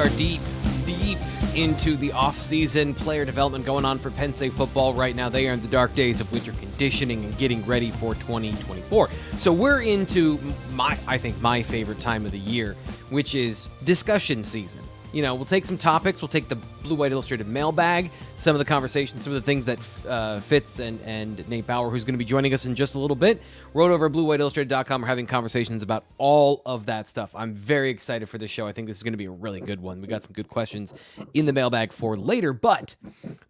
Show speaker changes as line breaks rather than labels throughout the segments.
Are deep, deep into the off-season player development going on for Penn State football right now. They are in the dark days of winter conditioning and getting ready for 2024. So we're into my, I think, my favorite time of the year, which is discussion season. You know, we'll take some topics. We'll take the Blue White Illustrated mailbag, some of the conversations, some of the things that uh, Fitz and, and Nate Bauer, who's going to be joining us in just a little bit, wrote over at BlueWhiteIllustrated.com. We're having conversations about all of that stuff. I'm very excited for this show. I think this is going to be a really good one. We got some good questions in the mailbag for later. But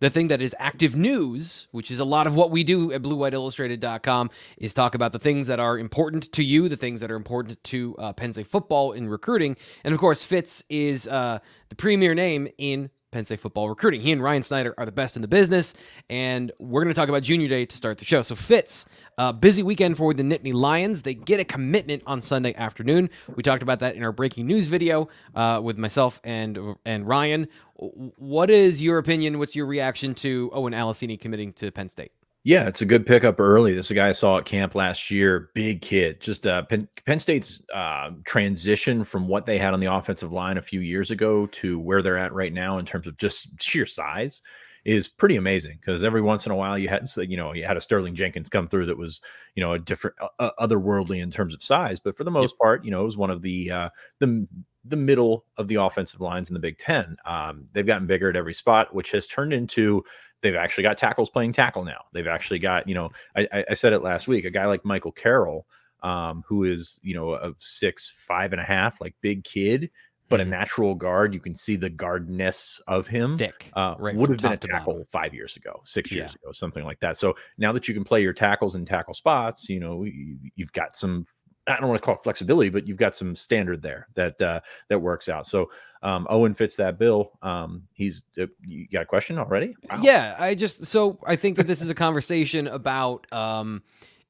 the thing that is active news, which is a lot of what we do at BlueWhiteIllustrated.com, is talk about the things that are important to you, the things that are important to uh, Penn State football in recruiting, and of course, Fitz is. Uh, the premier name in Penn State football recruiting. He and Ryan Snyder are the best in the business, and we're going to talk about Junior Day to start the show. So, Fitz, uh, busy weekend for the Nittany Lions. They get a commitment on Sunday afternoon. We talked about that in our breaking news video uh, with myself and and Ryan. What is your opinion? What's your reaction to Owen Aliciene committing to Penn State?
Yeah, it's a good pickup early. This is a guy I saw at camp last year. Big kid. Just uh, Penn, Penn State's uh, transition from what they had on the offensive line a few years ago to where they're at right now in terms of just sheer size is pretty amazing. Because every once in a while you had, you know, you had a Sterling Jenkins come through that was, you know, a different, uh, otherworldly in terms of size. But for the most part, you know, it was one of the uh, the the middle of the offensive lines in the Big Ten. Um, they've gotten bigger at every spot, which has turned into they've actually got tackles playing tackle now. They've actually got, you know, I, I said it last week, a guy like Michael Carroll, um, who is, you know, a six, five and a half, like big kid, but mm-hmm. a natural guard. You can see the guardness of him.
Thick.
Uh, right would have been a tackle five years ago, six years yeah. ago, something like that. So now that you can play your tackles and tackle spots, you know, you've got some I don't want to call it flexibility, but you've got some standard there that uh, that works out. So um, Owen fits that bill. Um, he's uh, you got a question already?
Wow. Yeah, I just so I think that this is a conversation about um,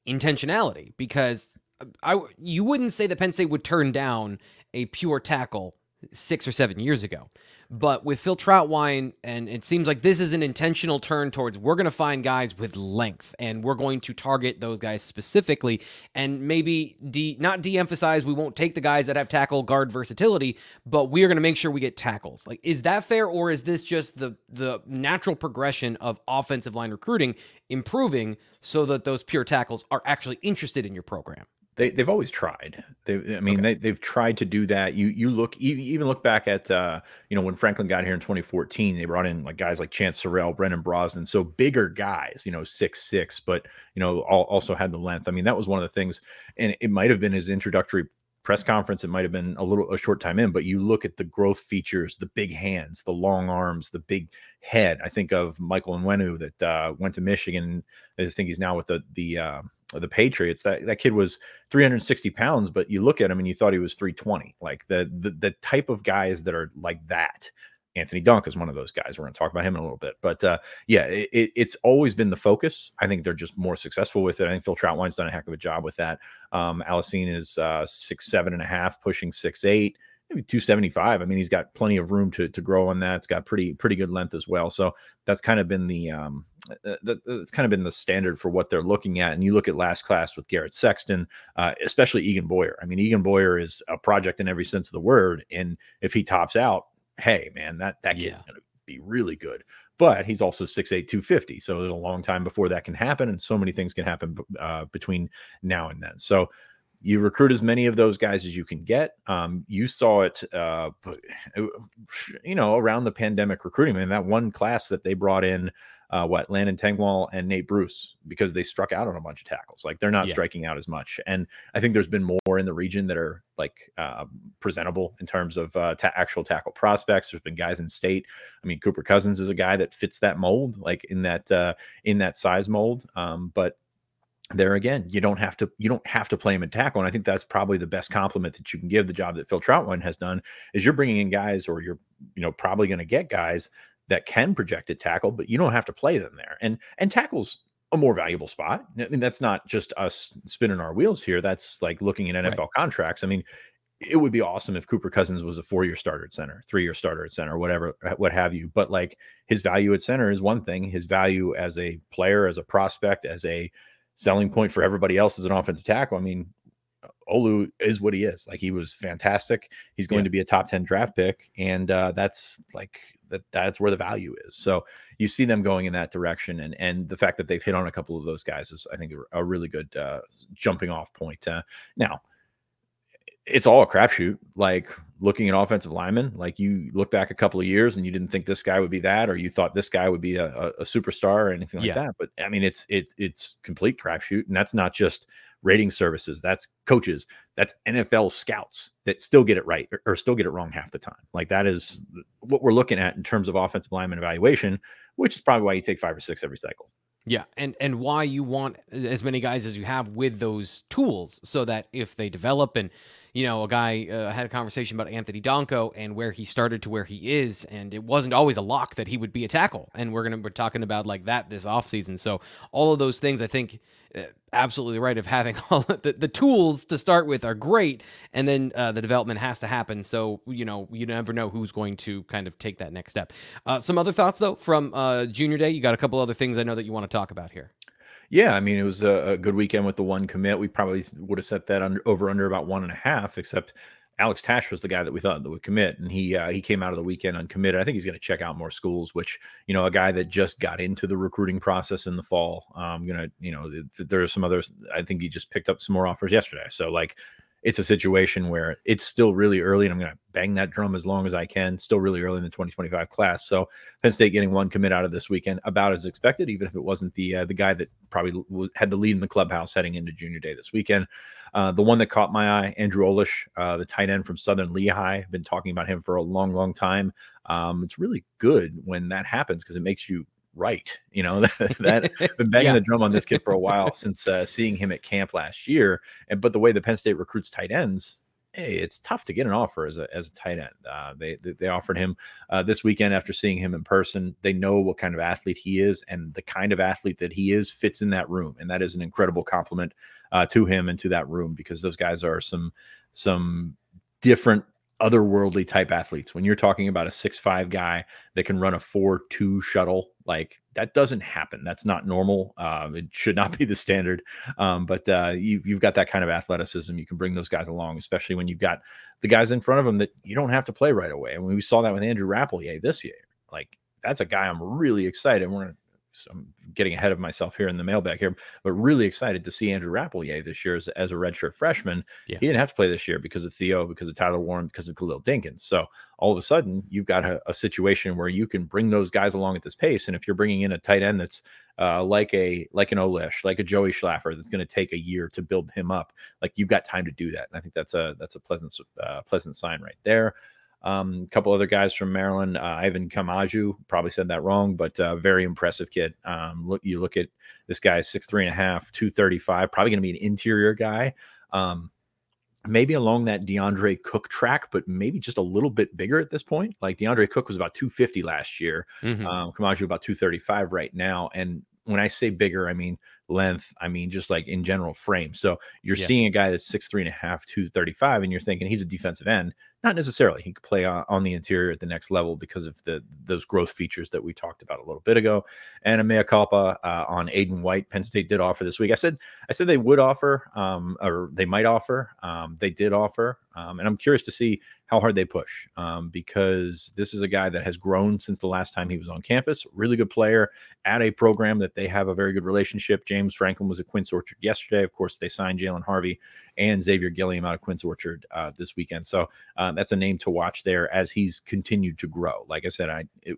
intentionality because I you wouldn't say that Penn State would turn down a pure tackle six or seven years ago. But with Phil Trautwein, and it seems like this is an intentional turn towards we're going to find guys with length and we're going to target those guys specifically and maybe de, not de emphasize, we won't take the guys that have tackle guard versatility, but we are going to make sure we get tackles. Like, is that fair or is this just the, the natural progression of offensive line recruiting improving so that those pure tackles are actually interested in your program?
They they've always tried. They I mean okay. they they've tried to do that. You you look you even look back at uh you know when Franklin got here in 2014, they brought in like guys like Chance Sorrell, Brendan Brosnan, so bigger guys, you know, six six, but you know all, also had the length. I mean that was one of the things, and it might have been his introductory press conference. It might have been a little a short time in, but you look at the growth features, the big hands, the long arms, the big head. I think of Michael and Onwenu that uh, went to Michigan. I think he's now with the the uh, the Patriots. That that kid was 360 pounds, but you look at him and you thought he was 320. Like the the, the type of guys that are like that. Anthony Donkoh is one of those guys. We're going to talk about him in a little bit, but uh, yeah, it, it's always been the focus. I think they're just more successful with it. I think Phil Trautwein's done a heck of a job with that. Um, Aliciene is uh, six seven and a half, pushing six eight maybe 275. I mean, he's got plenty of room to to grow on that. It's got pretty pretty good length as well. So that's kind of been the um uh, that's kind of been the standard for what they're looking at. And you look at last class with Garrett Sexton, uh, especially Eagan Boyer. I mean, Eagan Boyer is a project in every sense of the word. And if he tops out, hey man, that that kid's yeah. gonna be really good. But he's also 6'8, 250. So there's a long time before that can happen. And so many things can happen uh, between now and then. So you recruit as many of those guys as you can get. Um, you saw it, uh, you know, around the pandemic recruiting. Man, that one class that they brought in, uh, what Landon Tengwall and Nate Bruce, because they struck out on a bunch of tackles. Like they're not yeah. striking out as much. And I think there's been more in the region that are like uh, presentable in terms of uh, ta- actual tackle prospects. There's been guys in state. I mean, Cooper Cousins is a guy that fits that mold, like in that uh, in that size mold. Um, but there again, you don't have to you don't have to play him in tackle, and I think that's probably the best compliment that you can give the job that Phil Trautwein has done is you're bringing in guys, or you're you know probably going to get guys that can project at tackle, but you don't have to play them there, and and tackles a more valuable spot. I mean, that's not just us spinning our wheels here. That's like looking at NFL right. contracts. I mean, it would be awesome if Cooper Cousins was a four-year starter at center, three-year starter at center, whatever, uh, what have you. But like his value at center is one thing. His value as a player, as a prospect, as a selling point for everybody else as an offensive tackle. I mean, Olu is what he is. Like he was fantastic. He's going yeah. to be a top 10 draft pick. And uh, that's like that that's where the value is. So you see them going in that direction. And and the fact that they've hit on a couple of those guys is I think a really good uh, jumping off point. Uh, now it's all a crapshoot. Like looking at offensive linemen, like you look back a couple of years and you didn't think this guy would be that, or you thought this guy would be a, a superstar or anything like yeah. that. But I mean, it's it's it's complete crapshoot, and that's not just rating services. That's coaches. That's NFL scouts that still get it right or, or still get it wrong half the time. Like that is what we're looking at in terms of offensive lineman evaluation, which is probably why you take five or six every cycle.
Yeah, and and why you want as many guys as you have with those tools, so that if they develop and you know, a guy uh, had a conversation about Anthony Donkoh and where he started to where he is, and it wasn't always a lock that he would be a tackle. And we're gonna we're talking about like that this offseason. So all of those things, I think, uh, absolutely right. Of having all the, the tools to start with are great, and then uh, the development has to happen. So you know, you never know who's going to kind of take that next step. Uh, some other thoughts though from uh, Junior Day. You got a couple other things I know that you want to talk about here.
Yeah, I mean, it was a, a, good weekend with the one commit. We probably would have set that under, over under about one and a half, except Alex Tatsch was the guy that we thought that would commit, and he uh, he came out of the weekend uncommitted. I think he's going to check out more schools, which you know, a guy that just got into the recruiting process in the fall. Um, gonna, you know, there are some others. I think he just picked up some more offers yesterday. So like, it's a situation where it's still really early, and I'm going to bang that drum as long as I can. Still really early in the 2025 class. So Penn State getting one commit out of this weekend, about as expected, even if it wasn't the uh, the guy that probably was, had the lead in the clubhouse heading into Junior Day this weekend. Uh, the one that caught my eye, Andrew Olesh, uh, the tight end from Southern Lehigh. I've been talking about him for a long, long time. Um, it's really good when that happens because it makes you right. You know that, that been banging yeah. the drum on this kid for a while since uh, seeing him at camp last year. And but the way the Penn State recruits tight ends, hey, it's tough to get an offer as a as a tight end. Uh, they, they, they offered him uh, this weekend after seeing him in person. They know what kind of athlete he is, and the kind of athlete that he is fits in that room, and that is an incredible compliment uh, to him and to that room because those guys are some some different otherworldly type athletes. When you're talking about a six five guy that can run a four two shuttle, like that doesn't happen. That's not normal. Um, it should not be the standard. Um, but uh, you, you've got that kind of athleticism. You can bring those guys along, especially when you've got the guys in front of them that you don't have to play right away. And we saw that with Andrew Rappleyea this year. Like that's a guy I'm really excited. We're gonna I'm getting ahead of myself here in the mailbag here, but really excited to see Andrew Rappleyea this year as, as a redshirt freshman. Yeah. He didn't have to play this year because of Theo, because of Tyler Warren, because of Khalil Dinkins. So all of a sudden, you've got a, a, situation where you can bring those guys along at this pace. And if you're bringing in a tight end that's uh, like a like an Olesh, like a Joey Schlaffer, that's going to take a year to build him up, like you've got time to do that. And I think that's a that's a pleasant uh, pleasant sign right there. Um, a couple other guys from Maryland, uh, Ivan Kamaju, probably said that wrong, but uh, very impressive kid. Um, look, you look at this guy, six three and a half, two thirty five, probably going to be an interior guy. Um, maybe along that DeAndre Cook track, but maybe just a little bit bigger at this point. Like DeAndre Cook was about 250 last year. Mm-hmm. Um, Kamaju about 235 right now. And when I say bigger, I mean length. I mean just like in general frame. So you're yeah. seeing a guy that's six three and a half, two thirty five, and you're thinking he's a defensive end. Not necessarily. He could play on, the interior at the next level because of the those growth features that we talked about a little bit ago. And a mea culpa uh, on Aiden White. Penn State did offer this week. I said I said they would offer, um, or they might offer. Um, they did offer, um, and I'm curious to see how hard they push um, because this is a guy that has grown since the last time he was on campus. Really good player at a program that they have a very good relationship. James Franklin was at Quince Orchard yesterday. Of course, they signed Jalen Harvey and Xavier Gilliam out of Quince Orchard uh, this weekend. So um, that's a name to watch there as he's continued to grow. Like I said, I it,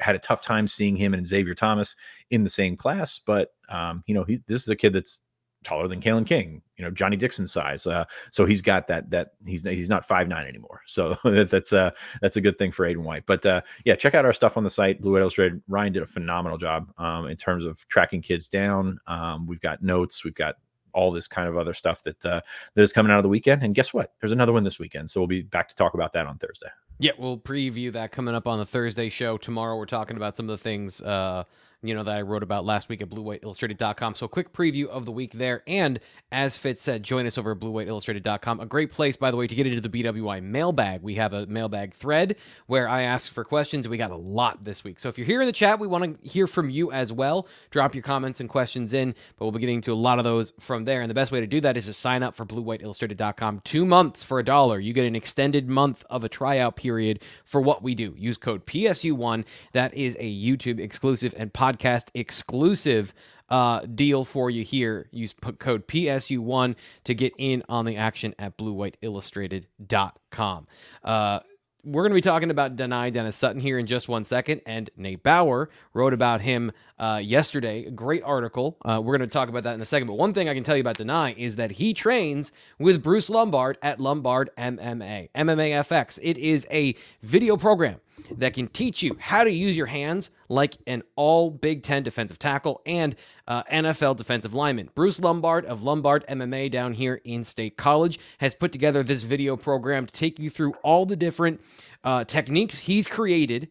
had a tough time seeing him and Xavier Thomas in the same class, but um, you know, he, this is a kid that's taller than Kalen King, you know, Johnny Dixon size. Uh, so he's got that that he's he's not five nine anymore. So that's uh that's a good thing for Aiden White. But uh, yeah, check out our stuff on the site. Blue Illustrated. Ryan did a phenomenal job um, in terms of tracking kids down. Um, we've got notes. We've got all this kind of other stuff that uh, that is coming out of the weekend. And guess what? There's another one this weekend. So we'll be back to talk about that on Thursday.
Yeah, we'll preview that coming up on the Thursday show. Tomorrow we're talking about some of the things uh, you know, that I wrote about last week at bluewhiteillustrated.com. So a quick preview of the week there. And as Fitz said, join us over at bluewhiteillustrated.com. A great place, by the way, to get into the BWI mailbag. We have a mailbag thread where I ask for questions. We got a lot this week. So if you're here in the chat, we want to hear from you as well. Drop your comments and questions in, but we'll be getting to a lot of those from there. And the best way to do that is to sign up for bluewhiteillustrated.com. Two months for a dollar. You get an extended month of a tryout period for what we do. Use code PSU1. That is a YouTube exclusive and podcast podcast exclusive uh, deal for you here. Use code PSU1 to get in on the action at bluewhiteillustrated.com. Uh, we're going to be talking about Dani Dennis Sutton here in just one second. And Nate Bauer wrote about him uh, yesterday. A great article. Uh, we're going to talk about that in a second. But one thing I can tell you about Dani is that he trains with Bruce Lombard at Lombard MMA, MMA FX. It is a video program that can teach you how to use your hands like an all Big Ten defensive tackle and uh, NFL defensive lineman. Bruce Lombard of Lombard MMA down here in State College has put together this video program to take you through all the different uh, techniques he's created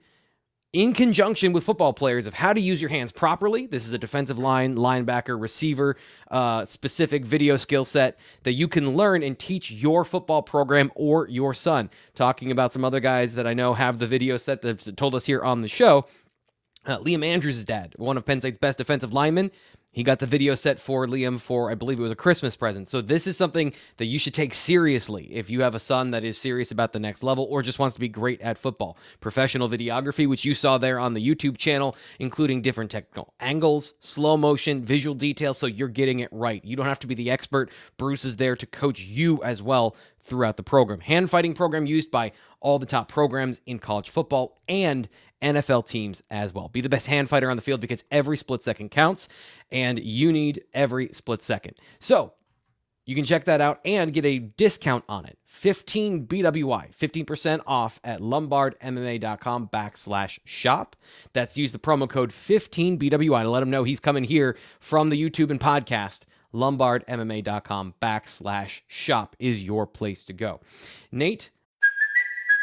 in conjunction with football players of how to use your hands properly. This is a defensive line, linebacker, receiver uh, specific video skill set that you can learn and teach your football program or your son. Talking about some other guys that I know have the video set that told us here on the show. Uh, Liam Andrews' dad, one of Penn State's best defensive linemen, he got the video set for Liam for, I believe it was a Christmas present. So, this is something that you should take seriously if you have a son that is serious about the next level or just wants to be great at football. Professional videography, which you saw there on the YouTube channel, including different technical angles, slow motion, visual details, so you're getting it right. You don't have to be the expert. Bruce is there to coach you as well throughout the program. Hand fighting program used by all the top programs in college football and NFL teams as well. Be the best hand fighter on the field because every split second counts and you need every split second. So, you can check that out and get a discount on it. 15 BWI, 15% off at lombardmma.com backslash shop. That's use the promo code 15 BWI to let him know he's coming here from the YouTube and podcast. Lombardmma.com backslash shop is your place to go. Nate,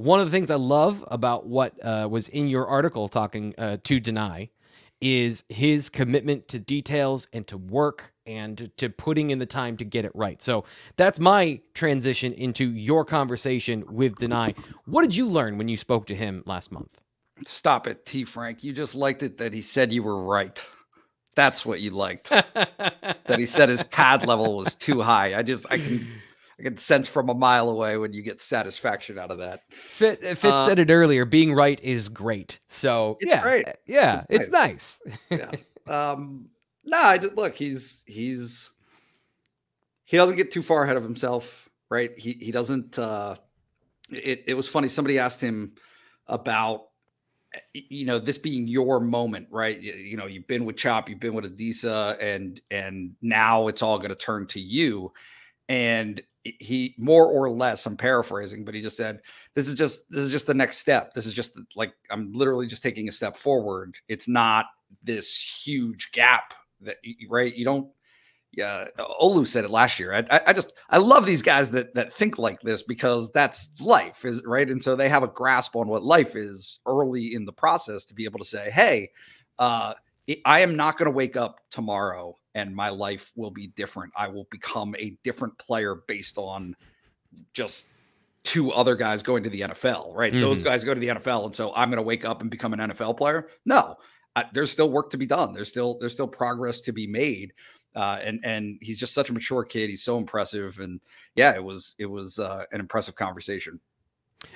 One of the things I love about what uh, was in your article talking uh, to Dani is his commitment to details and to work and to, putting in the time to get it right. So that's my transition into your conversation with Dani. What did you learn when you spoke to him last month?
Stop it, T. Frank. You just liked it that he said you were right. That's what you liked. that he said his pad level was too high. I just I can I can sense from a mile away when you get satisfaction out of that.
Fit, Fitz uh, said it earlier. Being right is great. So
it's
yeah,
great.
Yeah, it's, it's nice.
nice. yeah. Um. No, I just look. He's he's he doesn't get too far ahead of himself, right? He he doesn't. uh It it was funny. Somebody asked him about you know this being your moment right you, you, know you've been with chop you've been with adisa and and now it's all going to turn to you and he more or less i'm paraphrasing but he just said this is just this is just the next step. This is just like i'm literally just taking a step forward. It's not this huge gap that right? You don't yeah olu said it last year. I, I just i love these guys that that think like this because that's life is right? And so they have a grasp on what life is early in the process to be able to say hey uh I am not going to wake up tomorrow and my life will be different. I will become a different player based on just two other guys going to the NFL, right?
Mhm.
Those guys go to the NFL, and so I'm going to wake up and become an NFL player. No, uh, there's still work to be done. There's still there's still progress to be made. Uh, and and he's just such a mature kid. He's so impressive, and yeah, it was it was uh, an impressive conversation.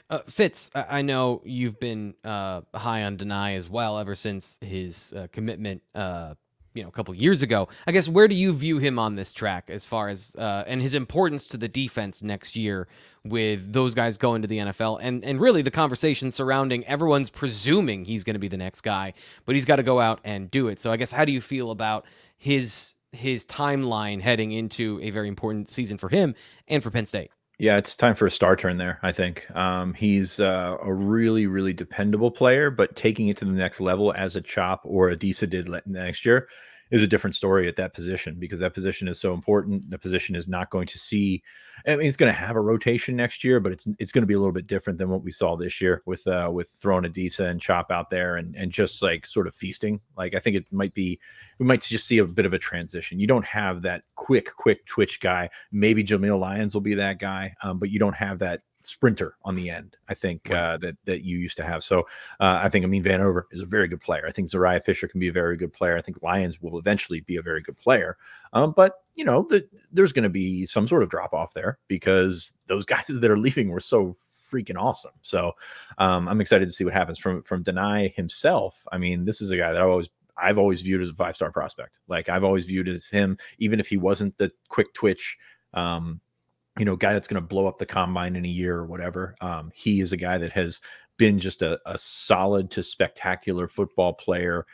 Uh, Fitz, I I know you've been uh, high on Dani as well ever since his uh, commitment, uh, you know, a couple years ago. I guess where do you view him on this track as far as uh, and his importance to the defense next year with those guys going to the NFL and and really the conversation surrounding everyone's presuming he's going to be the next guy, but he's got to go out and do it. So I guess how do you feel about his his timeline heading into a very important season for him and for Penn State?
Yeah, it's time for a star turn there. I think um, he's uh, a really, really dependable player, but taking it to the next level as a Chop or Adisa did next year is a different story at that position because that position is so important. The position is not going to see. I mean, it's going to have a rotation next year, but it's it's going to be a little bit different than what we saw this year with uh, with throwing Adisa and Chop out there and and just like sort of feasting. Like I think it might be we might just see a bit of a transition. You don't have that quick, quick twitch guy. Maybe Jameial Lyons will be that guy, um, but you don't have that sprinter on the end. I think uh, that that you used to have. So uh, I think I mean Vanover is a very good player. I think Zuriah Fisher can be a very good player. I think Lyons will eventually be a very good player. Um, but you know, the, there's going to be some sort of drop off there because those guys that are leaving were so freaking awesome. So um, I'm excited to see what happens from from Dani himself. I mean, this is a guy that I always I've always viewed as a five star prospect. Like I've always viewed as him, even if he wasn't the quick twitch, um, you know, guy that's going to blow up the combine in a year or whatever. Um, he is a guy that has been just a, a solid to spectacular football player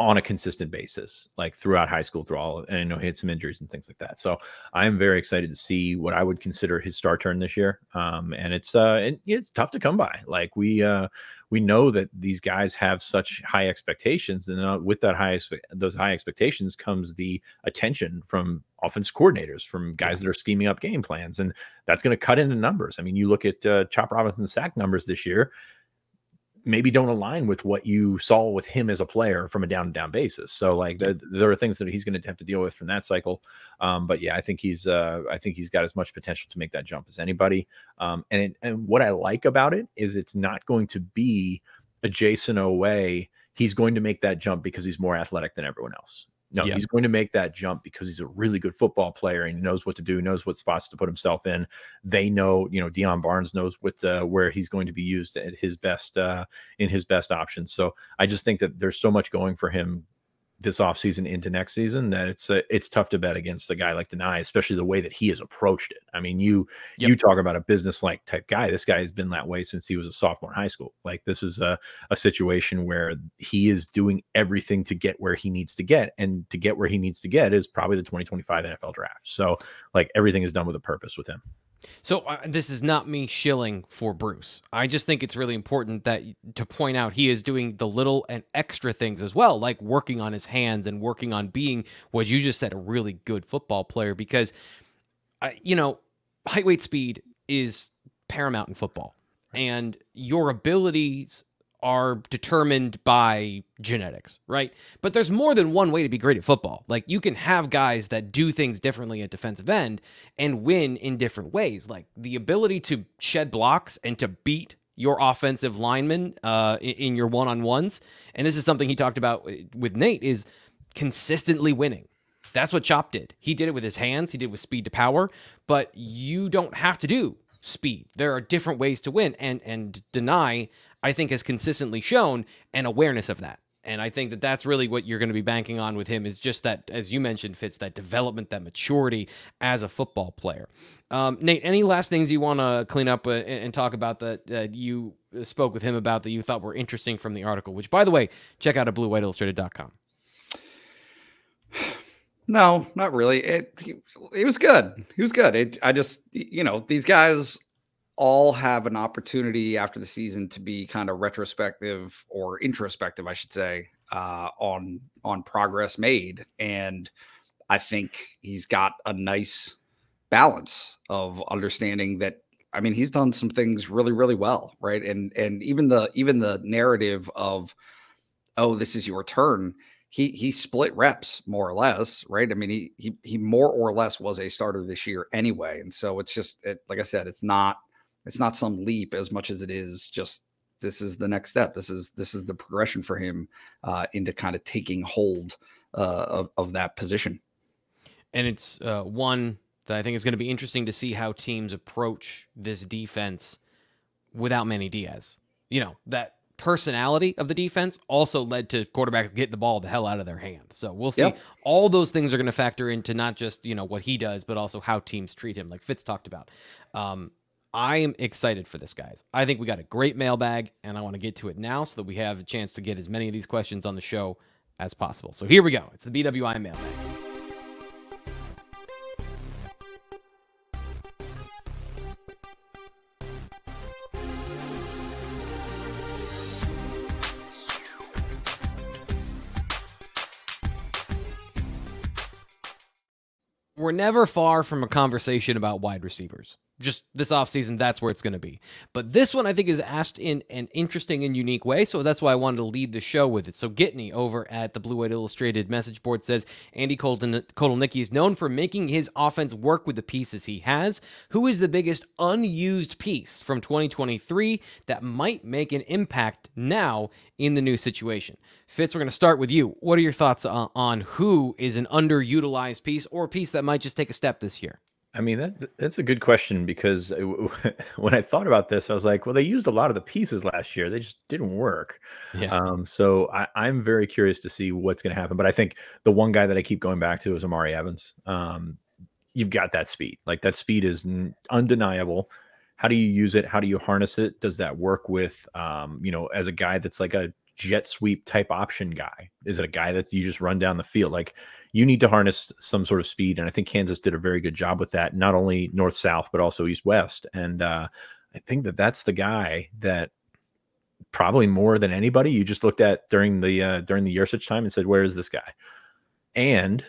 on a consistent basis, like throughout high school, through all, and I know he had some injuries and things like that. So I'm very excited to see what I would consider his star turn this year. Um, and it's uh, it, it's tough to come by. Like we uh, we know that these guys have such high expectations, and uh, with that high expe- those high expectations comes the attention from offense coordinators, from guys that are scheming up game plans, and that's going to cut into numbers. I mean, you look at uh, Chop Robinson's sack numbers this year maybe don't align with what you saw with him as a player from a down and down basis. So like there, there are things that he's going to have to deal with from that cycle. Um, but yeah, I think he's uh, I think he's got as much potential to make that jump as anybody. Um, and it, and what I like about it is it's not going to be a Jayson Oweh. He's going to make that jump because he's more athletic than everyone else. No,
Yeah.
he's going to make that jump because he's a really good football player and he knows what to do, knows what spots to put himself in. They know, you know, Deion Barnes knows what uh, where he's going to be used at his best uh, in his best options. So I just think that there's so much going for him this offseason into next season that it's uh, it's tough to bet against a guy like Dani, especially the way that he has approached it. I mean, you
Yep.
you talk about a business like type guy. This guy has been that way since he was a sophomore in high school. Like this is a, a situation where he is doing everything to get where he needs to get, and to get where he needs to get is probably the 2025 NFL draft. So like everything is done with a purpose with him.
So uh, this is not me shilling for Bruce. I just think it's really important that to point out he is doing the little and extra things as well, like working on his hands and working on being what you just said a really good football player. Because, I, you know, height, weight, speed is paramount in football, and your abilities are determined by genetics, right? But there's more than one way to be great at football. Like you can have guys that do things differently at defensive end and win in different ways. Like the ability to shed blocks and to beat your offensive linemen uh, in, your one-on-ones. And this is something he talked about with Nate is consistently winning. That's what Chop did. He did it with his hands, he did it with speed to power, but you don't have to do speed. There are different ways to win and and Dani I think has consistently shown an awareness of that. And I think that that's really what you're going to be banking on with him is just that, as you mentioned, fits that development, that maturity as a football player. Um, Nate, any last things you want to clean up uh, and, talk about that that you spoke with him about that you thought were interesting from the article? Which, by the way, check out at bluewhiteillustrated.com.
No, not really. It he, he was good. He was good. It, I just you know these guys all have an opportunity after the season to be kind of retrospective or introspective, I should say, uh, on on progress made, and I think he's got a nice balance of understanding that. I mean, he's done some things really, really well, right? And and even the even the narrative of, oh, this is your turn he he split reps more or less, right? I mean, he he he more or less was a starter this year anyway, and so it's just it, like I said, it's not it's not some leap as much as it is just this is the next step. This is this is the progression for him uh, into kind of taking hold uh, of of that position.
And it's uh, one that I think is going to be interesting to see how teams approach this defense without Manny Diaz. You know that personality of the defense also led to quarterbacks getting the ball the hell out of their hand. So we'll see. Yep. All those things are going to factor into not just you know what he does, but also how teams treat him, like Fitz talked about. Um, I am excited for this, guys. I think we got a great mailbag, and I want to get to it now so that we have a chance to get as many of these questions on the show as possible. So here we go. It's the BWI mailbag. We're never far from a conversation about wide receivers just this offseason, that's where it's going to be. But this one, I think, is asked in an interesting and unique way. So that's why I wanted to lead the show with it. So Gitney over at the Blue White Illustrated message board says Andy Kotelnicki is known for making his offense work with the pieces he has. Who is the biggest unused piece from 2023 that might make an impact now in the new situation? Fitz, we're going to start with you. What are your thoughts on, on who is an underutilized piece or a piece that might just take a step this year?
I mean, that that's a good question because it, when I thought about this, I was like, well, they used a lot of the pieces last year. They just didn't work. Yeah. Um, so I, I'm very curious to see what's going to happen. But I think the one guy that I keep going back to is Omari Evans. Um, you've got that speed. Like that speed is undeniable. How do you use it? How do you harness it? Does that work with, um, you know, as a guy that's like a jet sweep type option guy? Is it a guy that you just run down the field? Like you need to harness some sort of speed. And I think Kansas did a very good job with that, not only north south, but also east west. And uh, I think that that's the guy that probably more than anybody you just looked at during the uh, during the such time and said, "Where is this guy?" And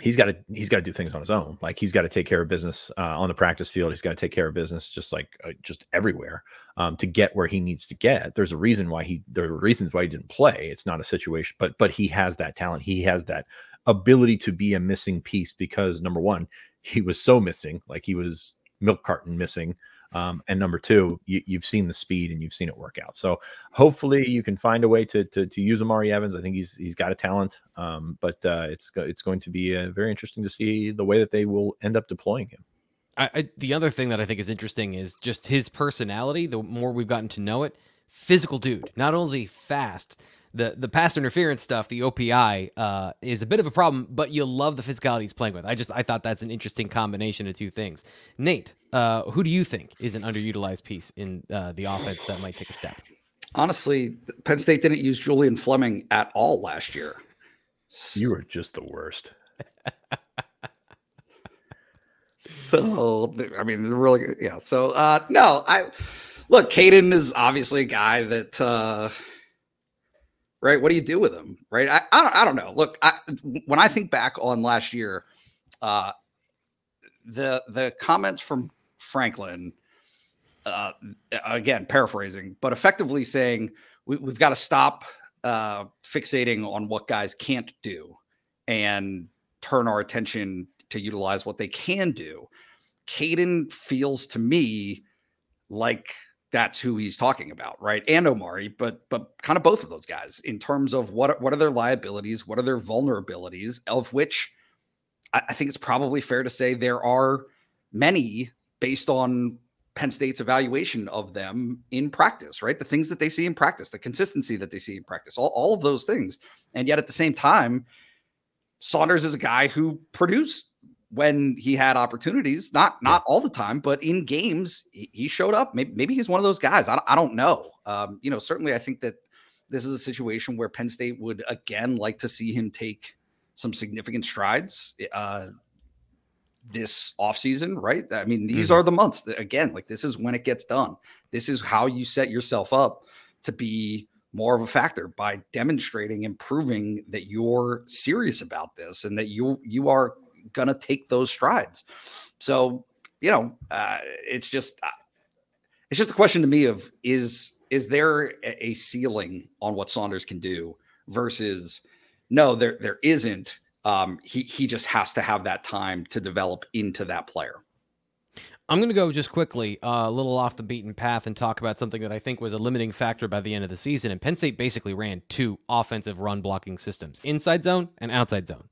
he's got to he's got to do things on his own. Like he's got to take care of business uh, on the practice field. He's got to take care of business just like uh, just everywhere um, to get where he needs to get. There's a reason why he there are reasons why he didn't play. It's not a situation, but but he has that talent. He has that ability to be a missing piece because number one, he was so missing, like he was milk carton missing. Um, and number two, you, have seen the speed and you've seen it work out. So hopefully you can find a way to to, to use Omari Evans. I think he's he's got a talent, um, but uh, it's it's going to be uh, very interesting to see the way that they will end up deploying him.
I, I, the other thing that I think is interesting is just his personality. The more we've gotten to know it, physical dude. Not only fast, the the pass interference stuff, the OPI, uh, is a bit of a problem, but you love the physicality he's playing with. I just I thought that's an interesting combination of two things. Nate, uh, who do you think is an underutilized piece in uh, the offense that might take a step?
Honestly, Penn State didn't use Julian Fleming at all last year.
You were just the worst.
so I mean, really, yeah. So uh, no, I look. Caden is obviously a guy that. Uh, right? What do you do with him, right? I, I don't, I don't know. Look, I, when I think back on last year, uh, the the comments from Franklin, uh, again paraphrasing, but effectively saying we, have got to stop uh, fixating on what guys can't do and turn our attention to utilize what they can do. Caden feels to me like that's who he's talking about, right? And Omari, but but kind of both of those guys in terms of what what are their liabilities, what are their vulnerabilities, of which I, I think it's probably fair to say there are many based on Penn State's evaluation of them in practice, right? The things that they see in practice, the consistency that they see in practice, all, all of those things. And yet at the same time, Saunders is a guy who produced when he had opportunities, not not all the time, but in games he, he showed up. Maybe, maybe, he's one of those guys. I, I don't know. Um, you know, certainly I think that this is a situation where Penn State would again like to see him take some significant strides uh, this offseason, right? I mean, these mm-hmm. are the months that again, like this is when it gets done. This is how you set yourself up to be more of a factor by demonstrating and proving that you're serious about this and that you you are going to take those strides. So, you know, uh, it's just uh, it's just a question to me of is is there a ceiling on what Saunders can do versus no, there there isn't. Um, he he just has to have that time to develop into that player.
I'm going to go just quickly, uh, a little off the beaten path, and talk about something that I think was a limiting factor by the end of the season. And Penn State basically ran two offensive run blocking systems inside zone and outside zone.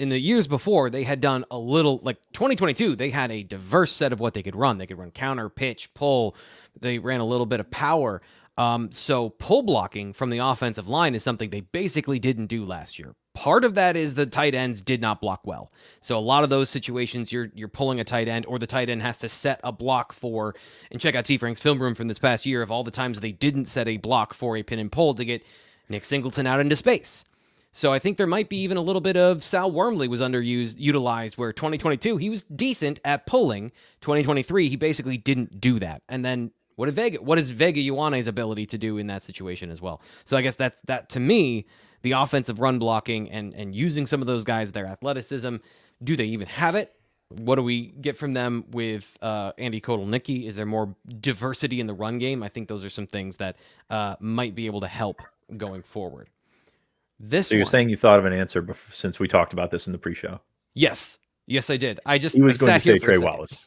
In the years before, they had done a little, like 2022, they had a diverse set of what they could run. They could run counter, pitch, pull. They ran a little bit of power. Um, so pull blocking from the offensive line is something they basically didn't do last year. Part of that is the tight ends did not block well. So a lot of those situations you're you're pulling a tight end or the tight end has to set a block for and check out T Frank's film room from this past year of all the times they didn't set a block for a pin and pull to get Nick Singleton out into space. So I think there might be even a little bit of Sal Wormley was underused, utilized, where 2022 he was decent at pulling. 2023 he basically didn't do that, and then what did Vega? What is Vega Ioane's ability to do in that situation as well? So I guess that's that to me, the offensive run blocking and and using some of those guys, their athleticism. Do they even have it? What do we get from them with uh, Andy Kotelnicki? Is there more diversity in the run game? I think those are some things that uh, might be able to help going forward. This
so you're
one,
saying you thought of an answer before, since we talked about this in the pre-show.
yes, yes, I did. I just
He was
I
going to say
here for a
Trey. Wallace.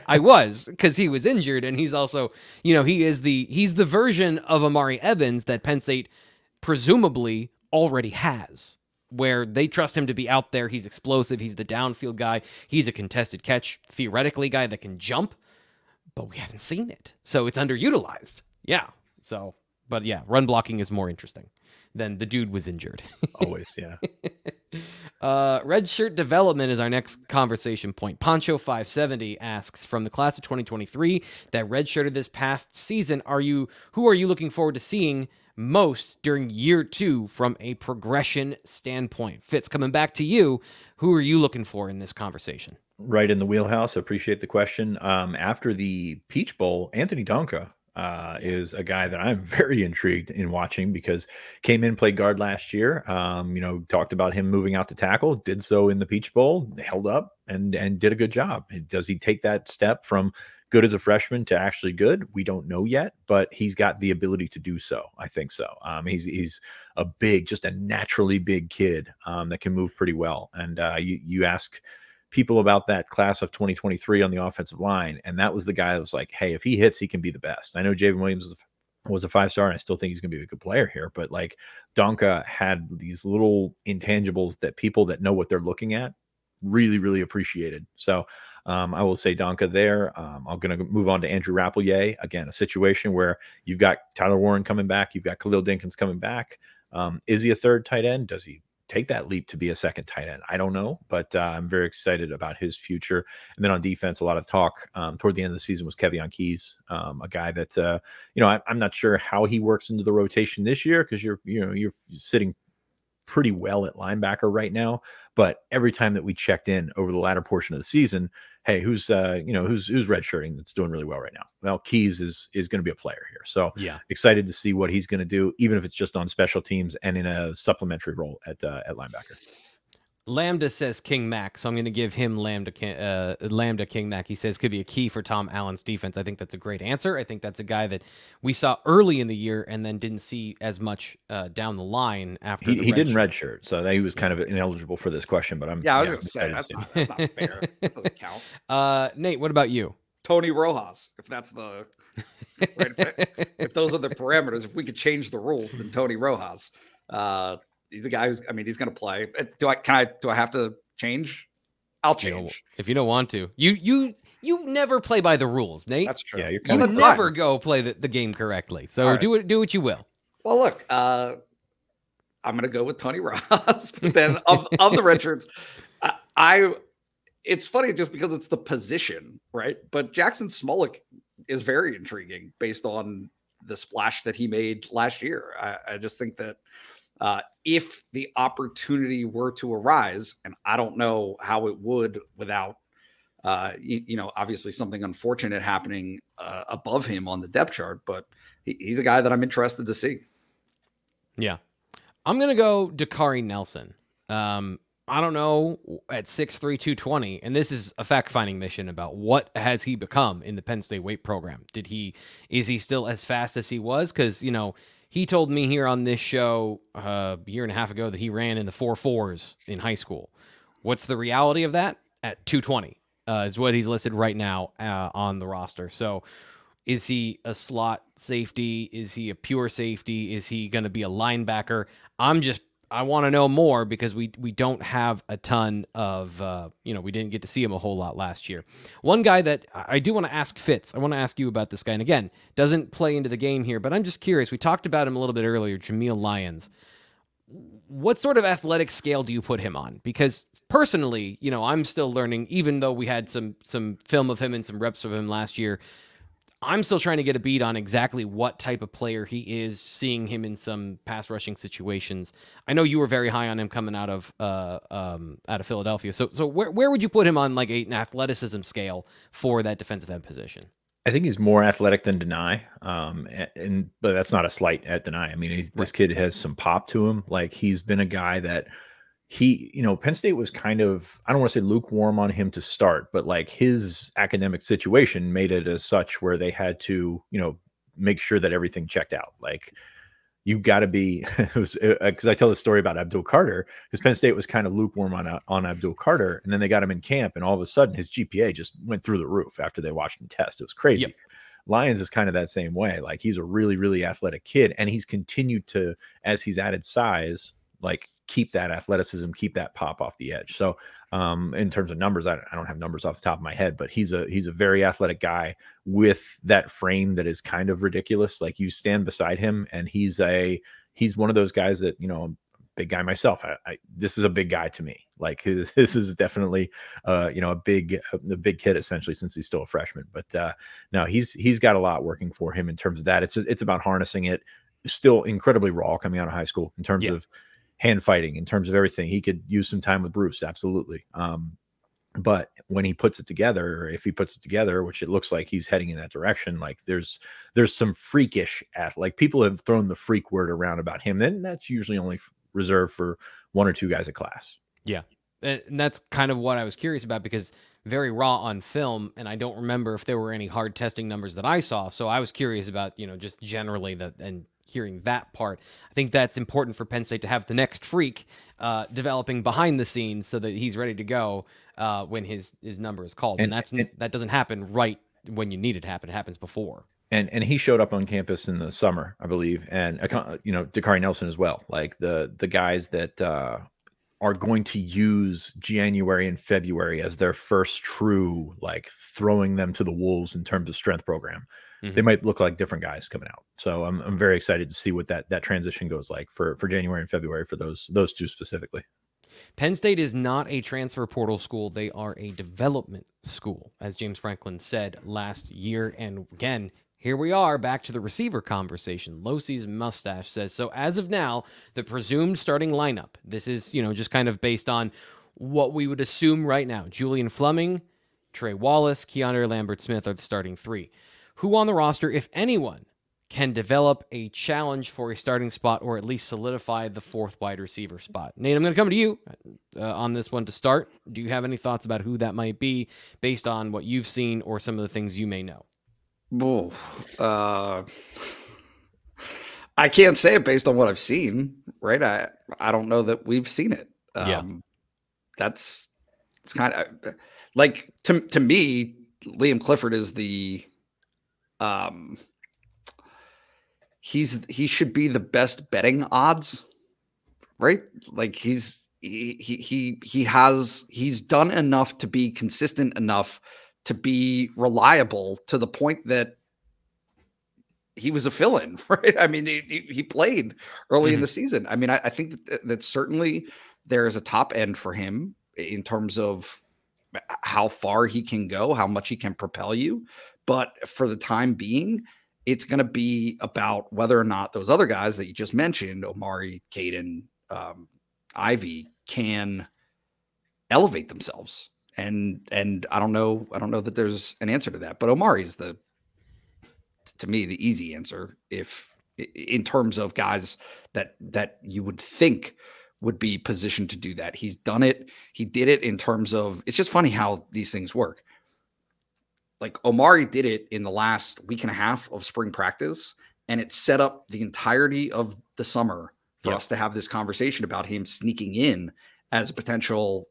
I was because he was injured, and he's also, you know, he is the he's the version of Omari Evans that Penn State presumably already has, where they trust him to be out there. He's explosive. He's the downfield guy. He's a contested catch theoretically guy that can jump, but we haven't seen it, so it's underutilized. Yeah. So, but yeah, run blocking is more interesting than the dude was injured.
Always, yeah.
Uh, red shirt development is our next conversation point. Poncho 570 asks from the class of 2023 that red shirted this past season. Are you who are you looking forward to seeing most during year two from a progression standpoint? Fitz, coming back to you, who are you looking for in this conversation?
right in the wheelhouse. Appreciate the question. Um, after the Peach Bowl, Anthony Donkoh uh, is a guy that I'm very intrigued in watching because came in, played guard last year. Um, you know, talked about him moving out to tackle, did so in the Peach Bowl, held up and and did a good job. Does he take that step from good as a freshman to actually good? We don't know yet, but he's got the ability to do so. I think so. Um, he's he's a big, just a naturally big kid um, that can move pretty well. And uh, you you ask people about that class of 2023 on the offensive line, and that was the guy that was like, "Hey, if he hits, he can be the best." I know Javen Williams was a, was a five star, and I still think he's going to be a good player here. But like Donkoh had these little intangibles that people that know what they're looking at really, really appreciated. So um, I will say Donkoh there. Um, I'm going to move on to Andrew Rappleyea. Again, a situation where you've got Tyler Warren coming back, you've got Khalil Dinkins coming back. Um, is he a third tight end? Does he take that leap to be a second tight end? I don't know, but uh, I'm very excited about his future. And then on defense, a lot of talk um, toward the end of the season was Kaveion Keys, um, a guy that uh, you know I, I'm not sure how he works into the rotation this year because you're you know you're sitting pretty well at linebacker right now. But every time that we checked in over the latter portion of the season, hey, who's uh, you know who's who's redshirting that's doing really well right now? Well, Keys is is going to be a player here. So
Yeah.
excited to see what he's going to do, even if it's just on special teams and in a supplementary role at uh, at linebacker.
Lambda says King Mac, so I'm going to give him Lambda King, uh, Lambda King Mac. He says could be a key for Tom Allen's defense. I think that's a great answer. I think that's a guy that we saw early in the year and then didn't see as much uh, down the line after
He,
the
he
red
didn't
shirt.
redshirt, so he was kind of ineligible for this question. But I'm
Yeah, I was
I'm
going to say that's not, that's not fair. That doesn't count.
Uh, Nate, what about you?
Tony Rojas, if that's the right, if, if those are the parameters, if we could change the rules, then Tony Rojas. Uh, he's a guy who's, I mean, he's going to play. Uh, Do I? Can I? Do I have to change? I'll
You know,
change.
if you don't want to, you you you never play by the rules, Nate.
That's true.
Yeah, you're kind
Well,
of
never go play the, the game correctly. So
All right.
do it do what you will.
Well, look, uh, I'm going to go with Tony Ross, but then of, of the Richards, I, I, it's funny just because it's the position, right? But Jaxon Smolik is very intriguing based on the splash that he made last year. I, I just think that uh, if the opportunity were to arise, and I don't know how it would without. Uh, you, you know, obviously something unfortunate happening uh, above him on the depth chart, but he, he's a guy that I'm interested to see.
Yeah. I'm going to go Dakari Nelson. Um, I don't know at 6'3, 220. And this is a fact finding mission about what has he become in the Penn State weight program. Did he, is he still as fast as he was? Because, you know, He told me here on this show uh, a year and a half ago that he ran in the four fours in high school. What's the reality of that? At 220 uh, is what he's listed right now uh, on the roster. So, is he a slot safety? Is he a pure safety? Is he going to be a linebacker? I'm just I want to know more because we we don't have a ton of uh, you know we didn't get to see him a whole lot last year. One guy that I do want to ask Fitz. I want to ask you about this guy, and again doesn't play into the game here, but I'm just curious. We talked about him a little bit earlier, Jameial Lyons. What sort of athletic scale do you put him on? Because personally, you know, I'm still learning. Even though we had some some film of him and some reps of him last year, I'm still trying to get a beat on exactly what type of player he is, seeing him in some pass rushing situations. I know you were very high on him coming out of uh, um, out of Philadelphia. So so where where would you put him on like an athleticism scale for that defensive end position?
I think he's more athletic than Dani, um, and, and but that's not a slight at Dani. I mean, right. this kid has some pop to him. Like he's been a guy that he, you know, Penn State was kind of, I don't want to say lukewarm on him to start, but like his academic situation made it as such where they had to, you know, make sure that everything checked out. Like you got to be, because uh, I tell the story about Abdul Carter, because Penn State was kind of lukewarm on, uh, on Abdul Carter. And then they got him in camp, and all of a sudden his GPA just went through the roof after they watched him test. It was crazy. Yep. Lyons is kind of that same way. Like he's a really, really athletic kid, and he's continued to, as he's added size, like keep that athleticism, keep that pop off the edge. So, um, in terms of numbers, I, I, don't have numbers off the top of my head, but he's a he's a very athletic guy with that frame that is kind of ridiculous. Like you stand beside him, and he's a he's one of those guys that you know. Big guy myself. I, I this is a big guy to me. Like this is definitely, uh, you know, a big, a big kid essentially since he's still a freshman. But uh, no, he's he's got a lot working for him in terms of that. It's it's about harnessing it. Still incredibly raw coming out of high school in terms yeah. of hand fighting, in terms of everything. He could use some time with Bruce, absolutely. Um, but when he puts it together, or if he puts it together, which it looks like he's heading in that direction, like there's there's some freakish at like people have thrown the freak word around about him, and that's usually only reserved for one or two guys a class.
Yeah, and that's kind of what I was curious about because very raw on film, and I don't remember if there were any hard testing numbers that I saw. So I was curious about you know just generally the and hearing that part. I think that's important for Penn State to have the next freak uh, developing behind the scenes so that he's ready to go uh, when his his number is called. And, and that's and, that doesn't happen right when you need it to happen. It happens before.
And and he showed up on campus in the summer, I believe, and uh, you know Dakari Nelson as well. Like the the guys that uh, are going to use January and February as their first true like throwing them to the wolves in terms of strength program mm-hmm. they might look like different guys coming out. So I'm I'm very excited to see what that that transition goes like for for January and February for those those two specifically.
Penn State is not a transfer portal school. They are a development school, as James Franklin said last year. And again, here we are back to the receiver conversation. Losi's mustache says so. As of now, the presumed starting lineup. This is you know just kind of based on what we would assume right now. Julian Fleming, Trey Wallace, Keandre Lambert Smith are the starting three who on the roster, if anyone, can develop a challenge for a starting spot or at least solidify the fourth wide receiver spot. Nate, I'm going to come to you uh, on this one to start. Do you have any thoughts about who that might be based on what you've seen or some of the things you may know?
Oh, uh, I can't say it based on what I've seen, right? I I don't know that we've seen it. Um, yeah. That's it's kind of like to to me, Liam Clifford is the um he's he should be the best betting odds right? Like he's he he he has he's done enough to be consistent enough to be reliable to the point that he was a fill-in right? I mean he, he played early mm-hmm. in the season. I mean i, I think that, that certainly there is a top end for him in terms of how far he can go how much he can propel you but for the time being, it's going to be about whether or not those other guys that you just mentioned, Omari, Kaden, um, Ivey, can elevate themselves. And and I don't know, I don't know that there's an answer to that. But Omari is the, to me, the easy answer. If in terms of guys that that you would think would be positioned to do that, he's done it. He did it in terms of. It's just funny how these things work like Omari did it in the last week and a half of spring practice and it set up the entirety of the summer for us to have this conversation about him sneaking in as a potential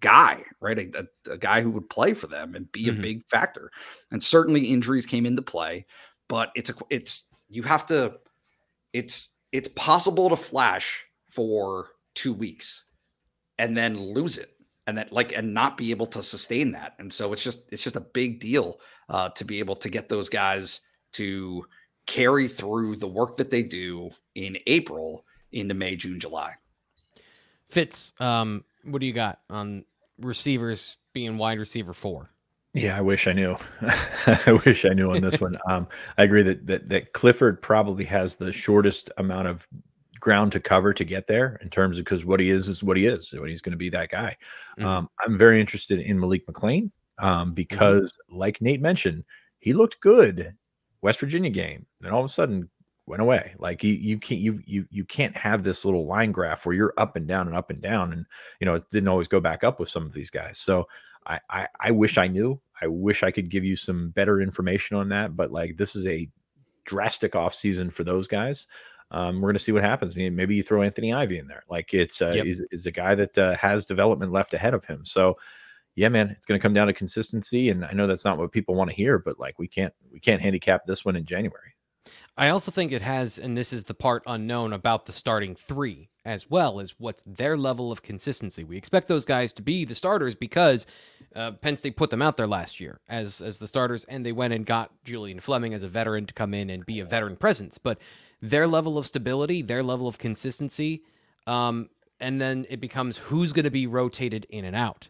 guy, right? A, a- a guy who would play for them and be
Mhm.
a big factor. And certainly injuries came into play, but it's a it's you have to it's it's possible to flash for two weeks and then lose it and that like and not be able to sustain that and so it's just it's just a big deal uh to be able to get those guys to carry through the work that they do in april into may june july
Fitz, um, what do you got on receivers being wide receiver four?
Yeah, I wish I knew. I wish I knew on this one. Um, I agree that, that that Clifford probably has the shortest amount of ground to cover to get there in terms of because what he is is what he is. What he's going to be that guy.
Mhm.
Um, I'm very interested in Malik McClain um, because, like Nate mentioned, he looked good West Virginia game. Then all of a sudden went away. Like you, you can't you you you can't have this little line graph where you're up and down and up and down, and you know it didn't always go back up with some of these guys. So I I, I wish I knew. I wish I could give you some better information on that. But like this is a drastic off season for those guys. Um, we're going to see what happens. I mean, maybe you throw Anthony Ivey in there. Like it's uh,
Yep.
is, is a guy that uh, has development left ahead of him. So yeah, man, it's going to come down to consistency. And I know that's not what people want to hear, but like we can't we can't handicap this one in January.
I also think it has, and this is the part unknown about the starting three as well, is what's their level of consistency. We expect those guys to be the starters because uh, Penn State put them out there last year as as the starters, and they went and got Julian Fleming as a veteran to come in and be a veteran presence. But their level of stability, their level of consistency, um, and then it becomes who's going to be rotated in and out.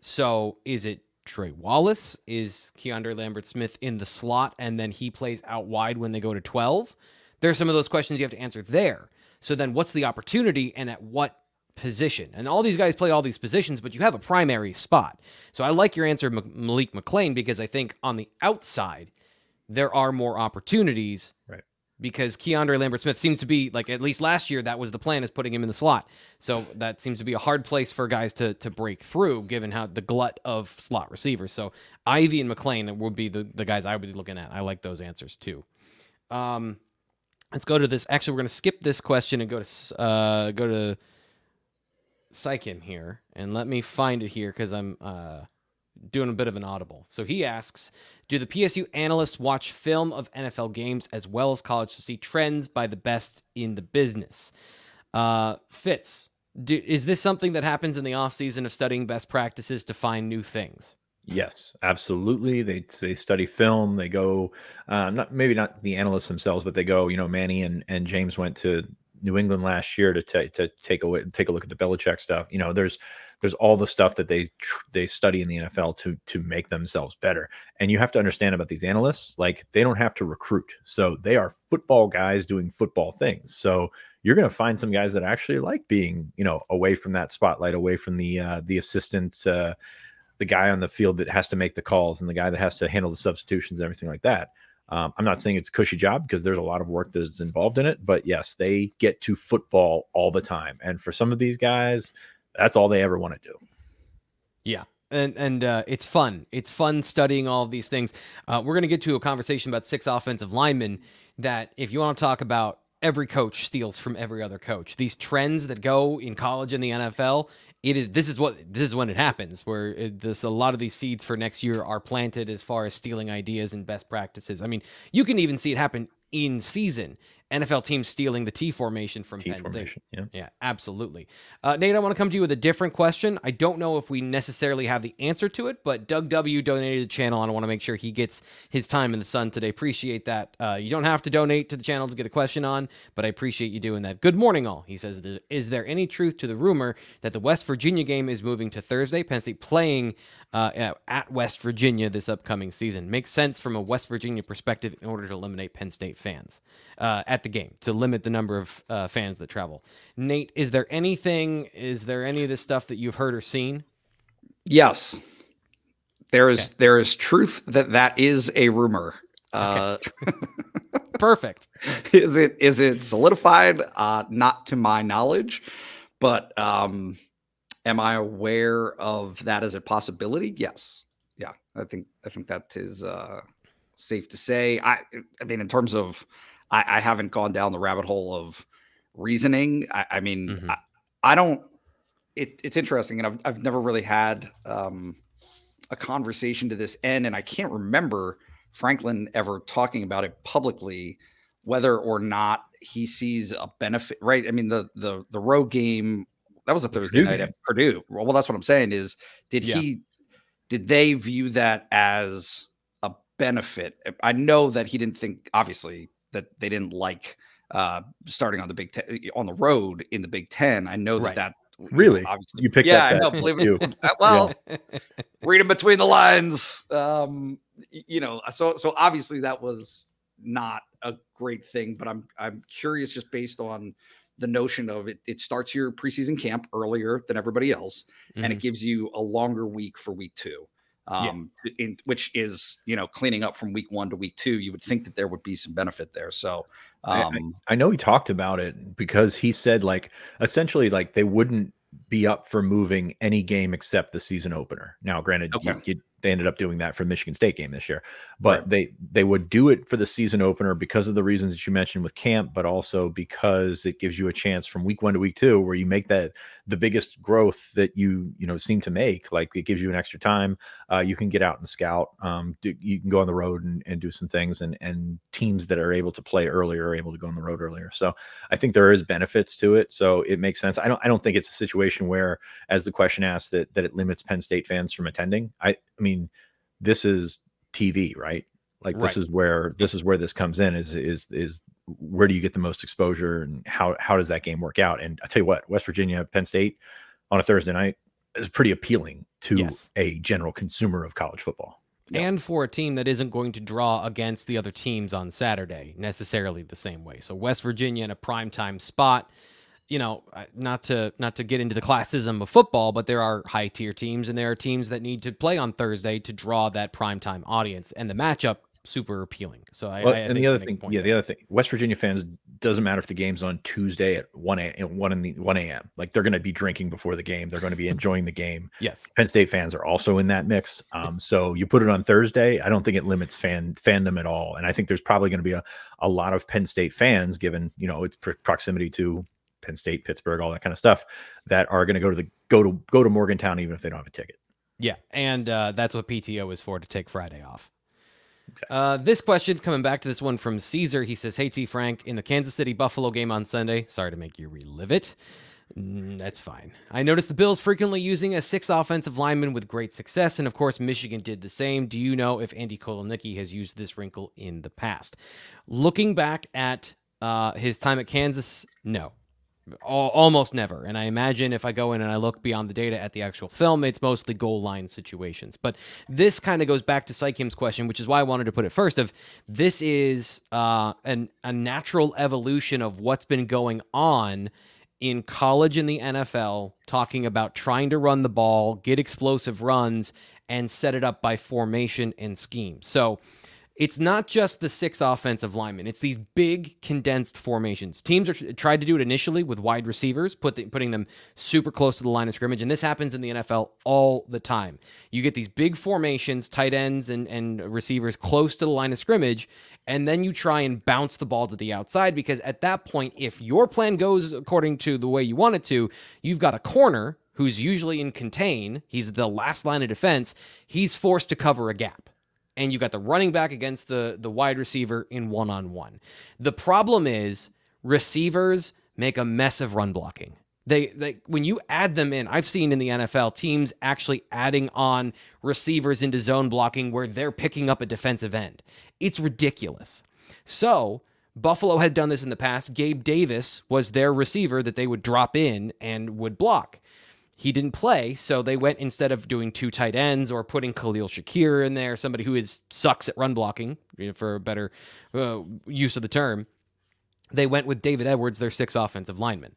So is it Trey Wallace? Is Keandre Lambert Smith in the slot and then he plays out wide when they go to 12? There's some of those questions you have to answer there. So then what's the opportunity and at what position? And all these guys play all these positions, but you have a primary spot. So I like your answer, Malik McClain, because I think on the outside, there are more opportunities
Right.
Because Keandre Lambert Smith seems to be like at least last year that was the plan is putting him in the slot. So that seems to be a hard place for guys to to break through given how the glut of slot receivers. So Ivey and McClain would be the, the guys I would be looking at. I like those answers too. Um let's go to this. Actually, we're going to skip this question and go to uh go to Sykin here and let me find it here cuz I'm uh doing a bit of an audible. So he asks, do the PSU analysts watch film of NFL games as well as college to see trends by the best in the business? Uh, Fitz, do, is this something that happens in the off season of studying best practices to find new things?
Yes, absolutely. They they study film. They go, uh, not maybe not the analysts themselves, but they go. You know, Manny and, and James went to New England last year to ta- to take a take a look at the Belichick stuff. You know, there's there's all the stuff that they tr- they study in the NFL to to make themselves better. And you have to understand about these analysts, like they don't have to recruit, so they are football guys doing football things. So you're going to find some guys that actually like being, you know, away from that spotlight, away from the uh, the assistant. Uh, the guy on the field that has to make the calls and the guy that has to handle the substitutions and everything like that. Um, I'm not saying it's a cushy job because there's a lot of work that's involved in it, but yes, they get to football all the time. And for some of these guys, that's all they ever want to do.
Yeah. And and uh, it's fun. It's fun studying all of these things. Uh, we're going to get to a conversation about six offensive linemen. That if you want to talk about every coach steals from every other coach. These trends that go in college and the NFL, it is this is what this is when it happens. Where it, this a lot of these seeds for next year are planted as far as stealing ideas and best practices. I mean, you can even see it happen in season. NFL teams stealing the T formation from
T
Penn State.
Yeah.
Yeah, absolutely. Uh, Nate, I want to come to you with a different question. I don't know if we necessarily have the answer to it, but Doug W donated the channel, and I want to make sure he gets his time in the sun today. Appreciate that. Uh, you don't have to donate to the channel to get a question on, but I appreciate you doing that. Good morning, all. He says, Is there any truth to the rumor that the West Virginia game is moving to Thursday? Penn State playing uh, at West Virginia this upcoming season. Makes sense from a West Virginia perspective in order to eliminate Penn State fans uh, at the game, to limit the number of uh, fans that travel. Nate, is there anything, is there any of this stuff that you've heard or seen?
Yes. There is there is truth that that is a rumor. Uh,
Perfect.
is it is it solidified? Uh, not to my knowledge, but um, am I aware of that as a possibility? Yes. Yeah, I think I think that is uh, safe to say. I I mean, in terms of I, I haven't gone down the rabbit hole of reasoning. I, I mean,
Mhm.
I, I don't. It, it's interesting, and I've I've never really had um, a conversation to this end, and I can't remember Franklin ever talking about it publicly, whether or not he sees a benefit. Right? I mean, the the the road game that was a Thursday
Purdue
night at Purdue. Well, well, that's what I'm saying. Is did
Yeah.
he? Did they view that as a benefit? I know that he didn't think, obviously, that they didn't like uh starting on the Big Ten on the road in the Big Ten. I know that
Right.
that you
Really?
obviously
You picked
yeah,
up
I know.
that,
Believe
you.
it. Uh, Well, reading between the lines, um, you know. So so obviously that was not a great thing, but I'm I'm curious just based on the notion of it. It starts your preseason camp earlier than everybody else, and it gives you a longer week for week two.
Yeah.
Um, in which is you know cleaning up from week one to week two. You would think that there would be some benefit there. So
I- I-
um,
I know he talked about it because he said like essentially like they wouldn't be up for moving any game except the season opener. Now, granted, you-
Okay.
you- they ended up doing that for the Michigan State game this year, but
Right.
they they would do it for the season opener because of the reasons that you mentioned with camp, but also because it gives you a chance from week one to week two where you make that the biggest growth that you you know seem to make. Like it gives you an extra time. Uh, you can get out and scout. Um, do, you can go on the road and, and do some things, and and teams that are able to play earlier are able to go on the road earlier. So I think there is benefits to it. So it makes sense. I don't I don't think it's a situation where, as the question asked, that that it limits Penn State fans from attending. I I mean, this is TV, right? Like
Right.
this is where this is where this comes in. Is is is where do you get the most exposure and how how does that game work out? And I tell you what, West Virginia, Penn State on a Thursday night is pretty appealing to
Yes.
a general consumer of college football.
and for a team that isn't going to draw against the other teams on Saturday necessarily the same way. So West Virginia in a primetime spot, you know, uh, not to not to get into the classism of football, but there are high tier teams and there are teams that need to play on Thursday to draw that primetime audience and the matchup super appealing. So I,
Well,
I, I
and
think
the other thing, yeah,
there.
the other thing, West Virginia fans doesn't matter if the game's on Tuesday at one a one in the one a.m. Like they're going to be drinking before the game. They're going to be enjoying the game.
yes.
Penn State fans are also in that mix. Um, so you put it on Thursday. I don't think it limits fan fandom at all. And I think there's probably going to be a, a lot of Penn State fans, given you know its pr- proximity to Penn State, Pittsburgh, all that kind of stuff, that are going to go to the go to go to Morgantown even if they don't have a ticket.
Yeah, and uh, that's what PTO is for to take Friday off. Uh, this question coming back to this one from Caesar. He says, "Hey T Frank, in the Kansas City Buffalo game on Sunday. Sorry to make you relive it. Mm, that's fine. I noticed the Bills frequently using a six offensive lineman with great success, and of course Michigan did the same. Do you know if Andy Kotelnicki has used this wrinkle in the past? Looking back at uh, his time at Kansas, no." Al- almost never. And I imagine if I go in and I look beyond the data at the actual film, it's mostly goal line situations. But this kind of goes back to Psychim's question, which is why I wanted to put it first. Of this is uh, an a natural evolution of what's been going on in college in the NFL, talking about trying to run the ball, get explosive runs, and set it up by formation and scheme. So it's not just the six offensive linemen. It's these big condensed formations. Teams are tried to do it initially with wide receivers, put the, putting them super close to the line of scrimmage, and this happens in the NFL all the time. You get these big formations, tight ends and and receivers close to the line of scrimmage, and then you try and bounce the ball to the outside because at that point, if your plan goes according to the way you want it to, you've got a corner who's usually in contain. He's the last line of defense. He's forced to cover a gap and you got the running back against the the wide receiver in one on one. The problem is receivers make a mess of run blocking. They they when you add them in, I've seen in the NFL teams actually adding on receivers into zone blocking where they're picking up a defensive end. It's ridiculous. So, Buffalo had done this in the past. Gabe Davis was their receiver that they would drop in and would block he didn't play, so they went instead of doing two tight ends or putting Khalil Shakir in there, somebody who is sucks at run blocking, you know, for a better uh, use of the term. They went with David Edwards, their six offensive lineman.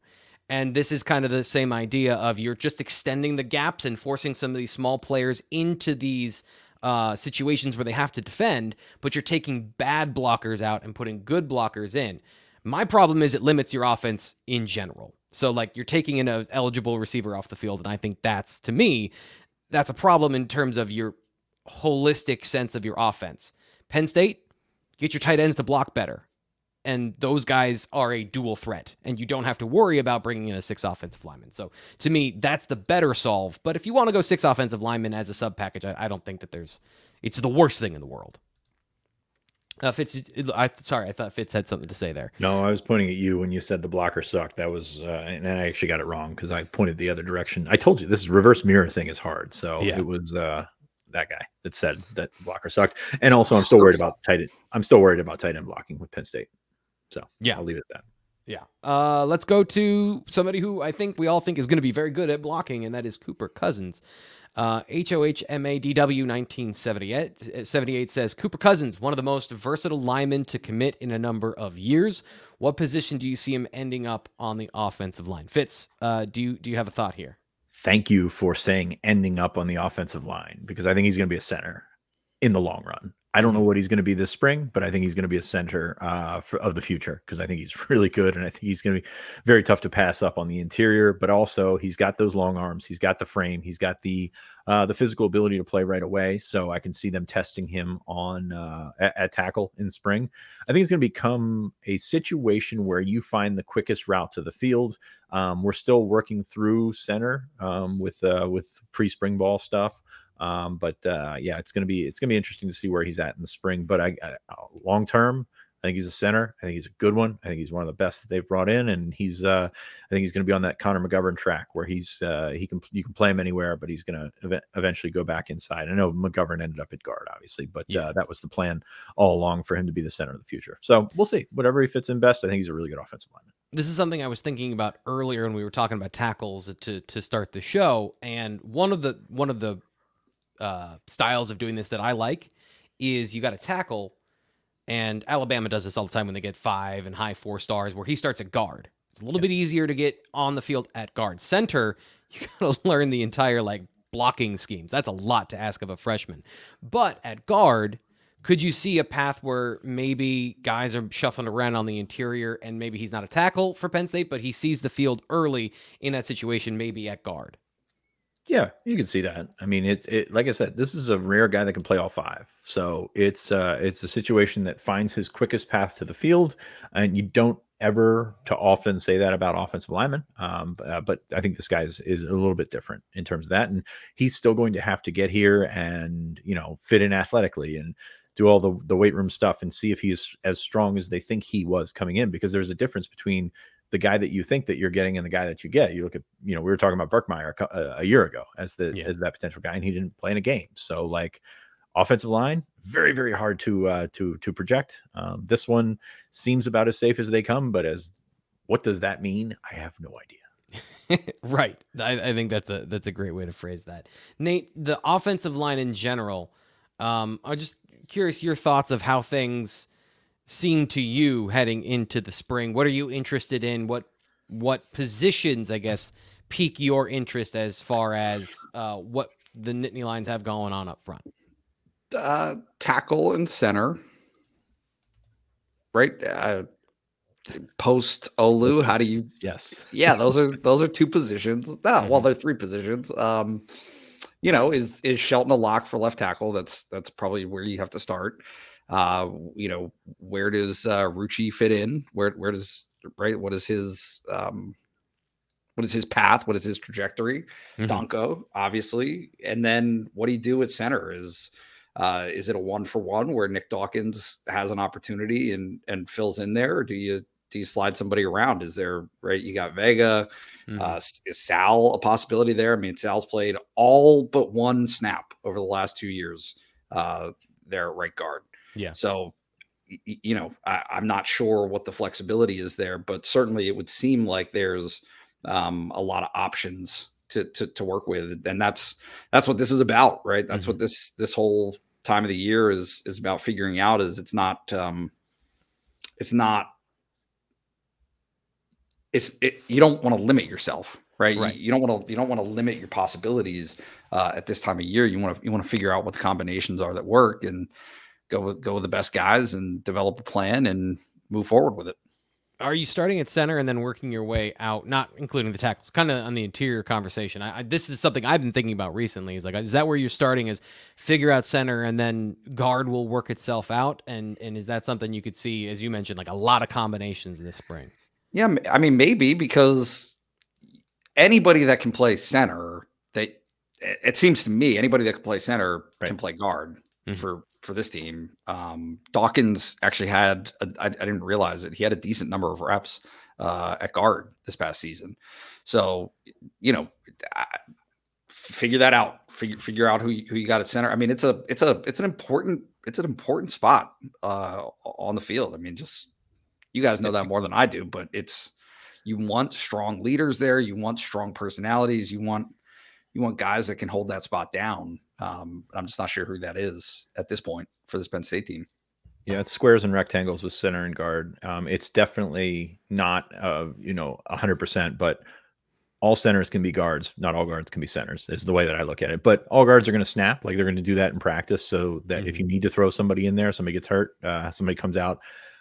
And this is kind of the same idea of you're just extending the gaps and forcing some of these small players into these uh, situations where they have to defend, but you're taking bad blockers out and putting good blockers in. My problem is it limits your offense in general. So like you're taking in an uh, eligible receiver off the field, and I think that's to me, that's a problem in terms of your holistic sense of your offense. Penn State, get your tight ends to block better. and those guys are a dual threat, and you don't have to worry about bringing in a six offensive lineman. So to me, that's the better solve. But if you want to go six offensive linemen as a sub package, I, I don't think that there's it's the worst thing in the world. Uh, Fitz, I sorry, I thought Fitz had something to say there.
No, I was pointing at you when you said the blocker sucked. That was, uh, and I actually got it wrong because I pointed the other direction. I told you this reverse mirror thing is hard, so
Yeah.
it was uh, that guy that said that blocker sucked. And also, I'm still worried about tight end. I'm still worried about tight end blocking with Penn State. So
Yeah.
I'll leave it at that.
Yeah. Uh, let's go to somebody who I think we all think is going to be very good at blocking, and that is Cooper Cousins. Uh, HOHMADW 1978 says Cooper Cousins, one of the most versatile linemen to commit in a number of years. What position do you see him ending up on the offensive line? Fitz, uh, do you do you have a thought here?
Thank you for saying ending up on the offensive line because I think he's going to be a center in the long run. I don't know what he's going to be this spring, but I think he's going to be a center uh, for, of the future because I think he's really good, and I think he's going to be very tough to pass up on the interior. But also, he's got those long arms, he's got the frame, he's got the uh, the physical ability to play right away. So I can see them testing him on uh, at, at tackle in spring. I think it's going to become a situation where you find the quickest route to the field. Um, we're still working through center um, with uh, with pre spring ball stuff. Um, but uh, yeah, it's gonna be it's gonna be interesting to see where he's at in the spring. But I, I long term, I think he's a center. I think he's a good one. I think he's one of the best that they've brought in, and he's uh, I think he's gonna be on that Connor McGovern track where he's uh, he can you can play him anywhere, but he's gonna ev- eventually go back inside. I know McGovern ended up at guard, obviously, but
Yeah.
uh, that was the plan all along for him to be the center of the future. So we'll see. Whatever he fits in best, I think he's a really good offensive lineman.
this is something I was thinking about earlier when we were talking about tackles to to start the show, and one of the one of the uh, styles of doing this that I like is you got to tackle, and Alabama does this all the time when they get five and high four stars, where he starts at guard. It's a little bit easier to get on the field at guard. Center, you got to learn the entire like blocking schemes. That's a lot to ask of a freshman. But at guard, could you see a path where maybe guys are shuffling around on the interior and maybe he's not a tackle for Penn State, but he sees the field early in that situation, maybe at guard?
Yeah, you can see that. I mean, it's it like I said, this is a rare guy that can play all five. So it's uh it's a situation that finds his quickest path to the field, and you don't ever to often say that about offensive linemen. Um, but, uh, but I think this guy is, is a little bit different in terms of that, and he's still going to have to get here and you know fit in athletically and do all the the weight room stuff and see if he's as strong as they think he was coming in because there's a difference between the guy that you think that you're getting and the guy that you get. You look at, you know, we were talking about Birchmeier a, uh, a year ago as the
Yeah.
as that potential guy, and he didn't play in a game. So like offensive line, very very hard to uh, to to project. Um, this one seems about as safe as they come, but as what does that mean? I have no idea.
right. I, I think that's a that's a great way to phrase that. Nate, the offensive line in general, um, I'm just curious your thoughts of how things seem to you heading into the spring. What are you interested in? What what positions, I guess, pique your interest as far as uh, what the Nittany Lions have going on up front?
uh, tackle and center, right? Uh, post Olu, how do you?
Yes.
Yeah, those are those are two positions. No,
Mm-hmm.
well, they're three positions. Um, you know, is is Shelton a lock for left tackle? That's that's probably where you have to start. Uh, you know, where does uh, Rucci fit in? Where where does right? What is his um, what is his path? What is his trajectory?
Mhm.
Donkoh, obviously, and then what do you do at center? Is uh, is it a one for one where Nick Dawkins has an opportunity and and fills in there, or do you do you slide somebody around? Is there right? You got Vega,
Mhm.
uh, is Sal a possibility there? I mean, Sal's played all but one snap over the last two years uh, there at right guard.
Yeah.
So, you know, I, I'm not sure what the flexibility is there, but certainly it would seem like there's um, a lot of options to, to to work with, and that's that's what this is about, right? That's what this this whole time of the year is is about figuring out. Is it's not um, it's not it's it, you don't want to limit yourself right, You-
Right.
You, don't want to you don't want to limit your possibilities uh, at this time of year you want to you want to figure out what the combinations are that work and go with go with the best guys and develop a plan and move forward with it
Are you starting at center and then working your way out, not including the tackles, kind of on the interior conversation? I, I, this is something I've been thinking about recently. Is like, is that where you're starting? Is figure out center and then guard will work itself out? And and is that something you could see, as you mentioned, like a lot of combinations this spring?
Yeah, I mean maybe because anybody that can play center, they it seems to me anybody that can play center right. can play guard mm-hmm. for for this team. Um, Dawkins actually had, a, I, I didn't realize it. He had a decent number of reps uh, at guard this past season. So, you know, figure that out. Figure figure out who you, who you got at center. I mean, it's a it's a it's an important it's an important spot uh, on the field. I mean, just you guys know that more than I do, but it's you want strong leaders there. You want strong personalities. You want you want guys that can hold that spot down. Um, I'm just not sure who that is at this point for this Penn State team.
Yeah, it's squares and rectangles with center and guard. Um, it's definitely not, uh, you know, 100%, but all centers can be guards. Not all guards can be centers, is the way that I look at it. But all guards are going to snap. Like they're going to do that in practice so that mm-hmm. if you mm-hmm. need to throw somebody in there, somebody gets hurt, uh, somebody comes out,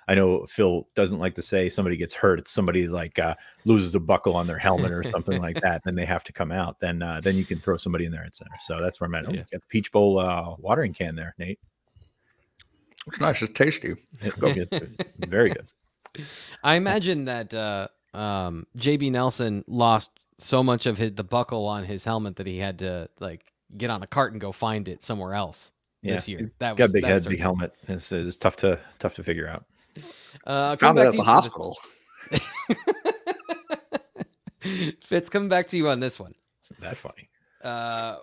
I know Phil doesn't like to say somebody gets hurt. It's somebody like uh, loses a buckle on their helmet or something like that. Then they have to come out. Then uh, then you can throw somebody in there at center. So that's where I'm at. Oh, yeah. Get the Peach Bowl uh, watering can there, Nate.
It's nice. It's tasty.
Very good.
I imagine that uh, um, JB Nelson lost so much of his, the buckle on his helmet that he had to like get on a cart and go find it somewhere else yeah. this year.
That was, got big head, big helmet. It's, it's tough to tough to figure out.
Uh, Found it at the hospital.
Fitz, coming back to you on this one.
Isn't that funny?
Uh,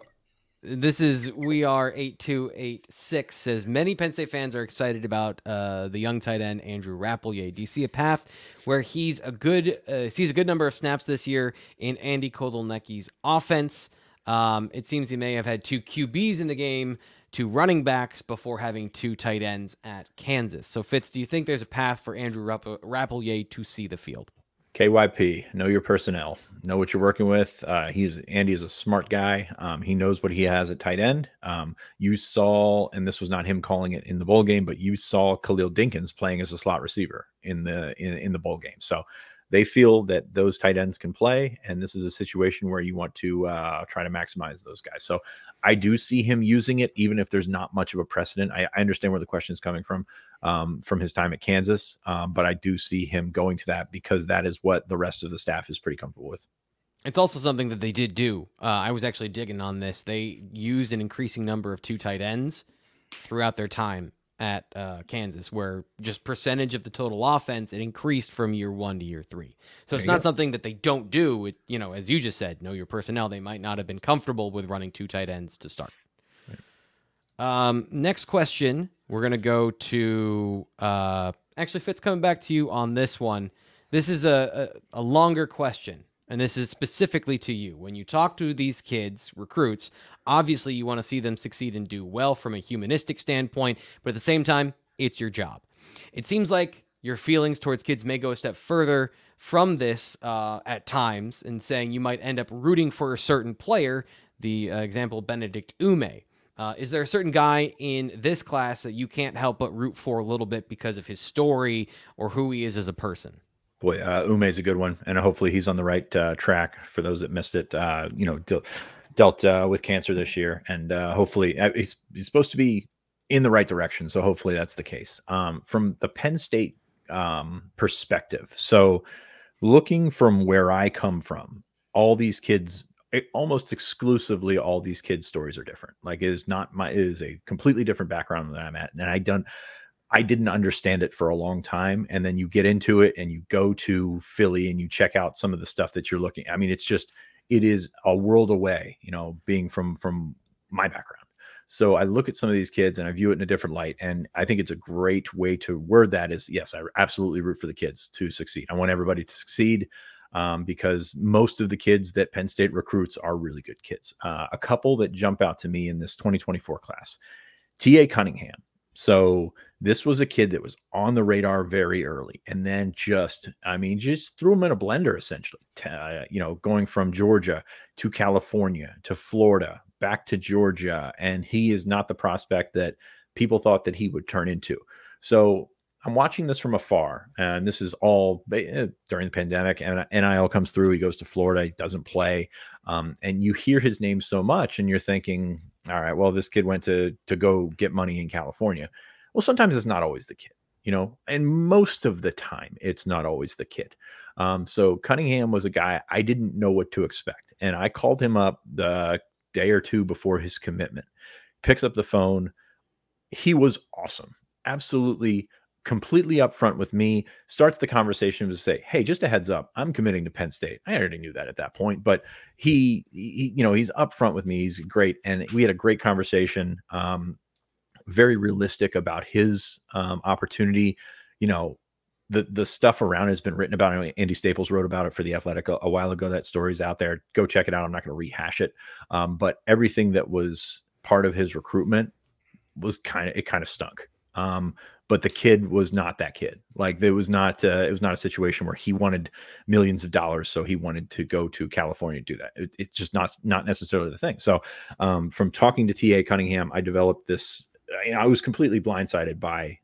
this is we are eight two eight six says many Penn State fans are excited about uh, the young tight end Andrew Rappleyea. Do you see a path where he's a good uh, sees a good number of snaps this year in Andy Kotelnicki's offense? Um, it seems he may have had two QBs in the game two running backs before having two tight ends at Kansas. So, Fitz, do you think there's a path for Andrew Rapp- Rappleyea to see the field?
KYP, know your personnel, know what you're working with. Uh, he's Andy is a smart guy. Um, he knows what he has at tight end. Um, you saw, and this was not him calling it in the bowl game, but you saw Khalil Dinkins playing as a slot receiver in the in, in the bowl game. So they feel that those tight ends can play, and this is a situation where you want to uh, try to maximize those guys. So I do see him using it, even if there's not much of a precedent. I, I understand where the question is coming from, um, from his time at Kansas, um, but I do see him going to that because that is what the rest of the staff is pretty comfortable with.
It's also something that they did do. Uh, I was actually digging on this. They used an increasing number of two tight ends throughout their time at uh, Kansas, where just percentage of the total offense it increased from year one to year three. So it's not go. something that they don't do. It, you know, as you just said, know your personnel. They might not have been comfortable with running two tight ends to start. Right. Um, next question, we're gonna go to. Uh, actually, Fitz coming back to you on this one. This is a, a, a longer question and this is specifically to you. When you talk to these kids, recruits, obviously you want to see them succeed and do well from a humanistic standpoint, but at the same time, it's your job. It seems like your feelings towards kids may go a step further from this uh, at times, and saying you might end up rooting for a certain player. The uh, example, Benedict Umeh. Uh, is there a certain guy in this class that you can't help but root for a little bit because of his story or who he is as a person?
Boy, uh, is a good one, and hopefully he's on the right uh, track. For those that missed it, uh, you know, dealt, dealt uh, with cancer this year, and uh, hopefully uh, he's he's supposed to be in the right direction. So hopefully that's the case. Um, from the Penn State um, perspective, so looking from where I come from, all these kids, almost exclusively, all these kids' stories are different. Like it is not my, it is a completely different background than I'm at, and I done I didn't understand it for a long time. And then you get into it and you go to Philly and you check out some of the stuff that you're looking. I mean, it's just it is a world away, you know, being from from my background. So I look at some of these kids and I view it in a different light. And I think it's a great way to word that is yes, I absolutely root for the kids to succeed. I want everybody to succeed um, because most of the kids that Penn State recruits are really good kids. Uh, a couple that jump out to me in this 2024 class T.A. Cunningham so this was a kid that was on the radar very early and then just, I mean, just threw him in a blender essentially. Uh, you know, going from Georgia to California to Florida, back to Georgia. And he is not the prospect that people thought that he would turn into. So I'm watching this from afar, and this is all eh, during the pandemic. And NIL comes through. He goes to Florida. He doesn't play, um, and you hear his name so much, and you're thinking, all right, well, this kid went to to go get money in California. Well, sometimes it's not always the kid, you know, and most of the time it's not always the kid. Um, so Cunningham was a guy I didn't know what to expect, and I called him up the day or two before his commitment. Picks up the phone. He was awesome, absolutely completely upfront with me, starts the conversation to say, "Hey, just a heads up, I'm committing to Penn State." I already knew that at that point, but he, he you know, he's upfront with me. He's great, and we had a great conversation. Um, very realistic about his um, opportunity. You know, the the stuff around has been written about. Andy Staples wrote about it for the Athletic a, a while ago. That story's out there. Go check it out. I'm not going to rehash it, um, but everything that was part of his recruitment was kind of it kind of stunk. Um, but the kid was not that kid. Like it was not uh, it was not a situation where he wanted millions of dollars, so he wanted to go to California to do that. It, it's just not not necessarily the thing. So um, from talking to Ta Cunningham, I developed this. You know, I was completely blindsided by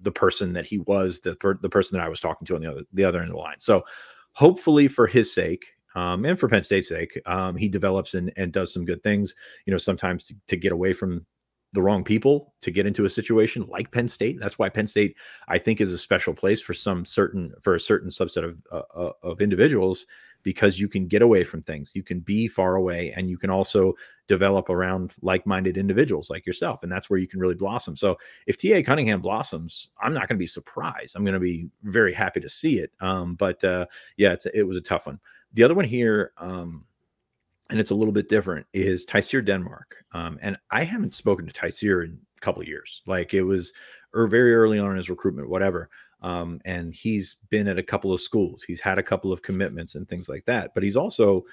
the person that he was, the per, the person that I was talking to on the other the other end of the line. So hopefully for his sake, um, and for Penn State's sake, um, he develops and, and does some good things. You know, sometimes to, to, get away from the wrong people to get into a situation like Penn State. That's why Penn State, I think, is a special place for some certain for a certain subset of uh, uh, of individuals because you can get away from things, you can be far away, and you can also develop around like-minded individuals like yourself, and that's where you can really blossom. So if Ta Cunningham blossoms, I'm not going to be surprised. I'm going to be very happy to see it. Um, but uh, yeah, it was a tough one. The other one here. Um, and it's a little bit different is Tyseer Denmark. Um, and I haven't spoken to Tyseer in a couple years. Like it was or er, very early on in his recruitment, whatever. Um, and he's been at a couple of schools. He's had a couple of commitments and things like that. But he's also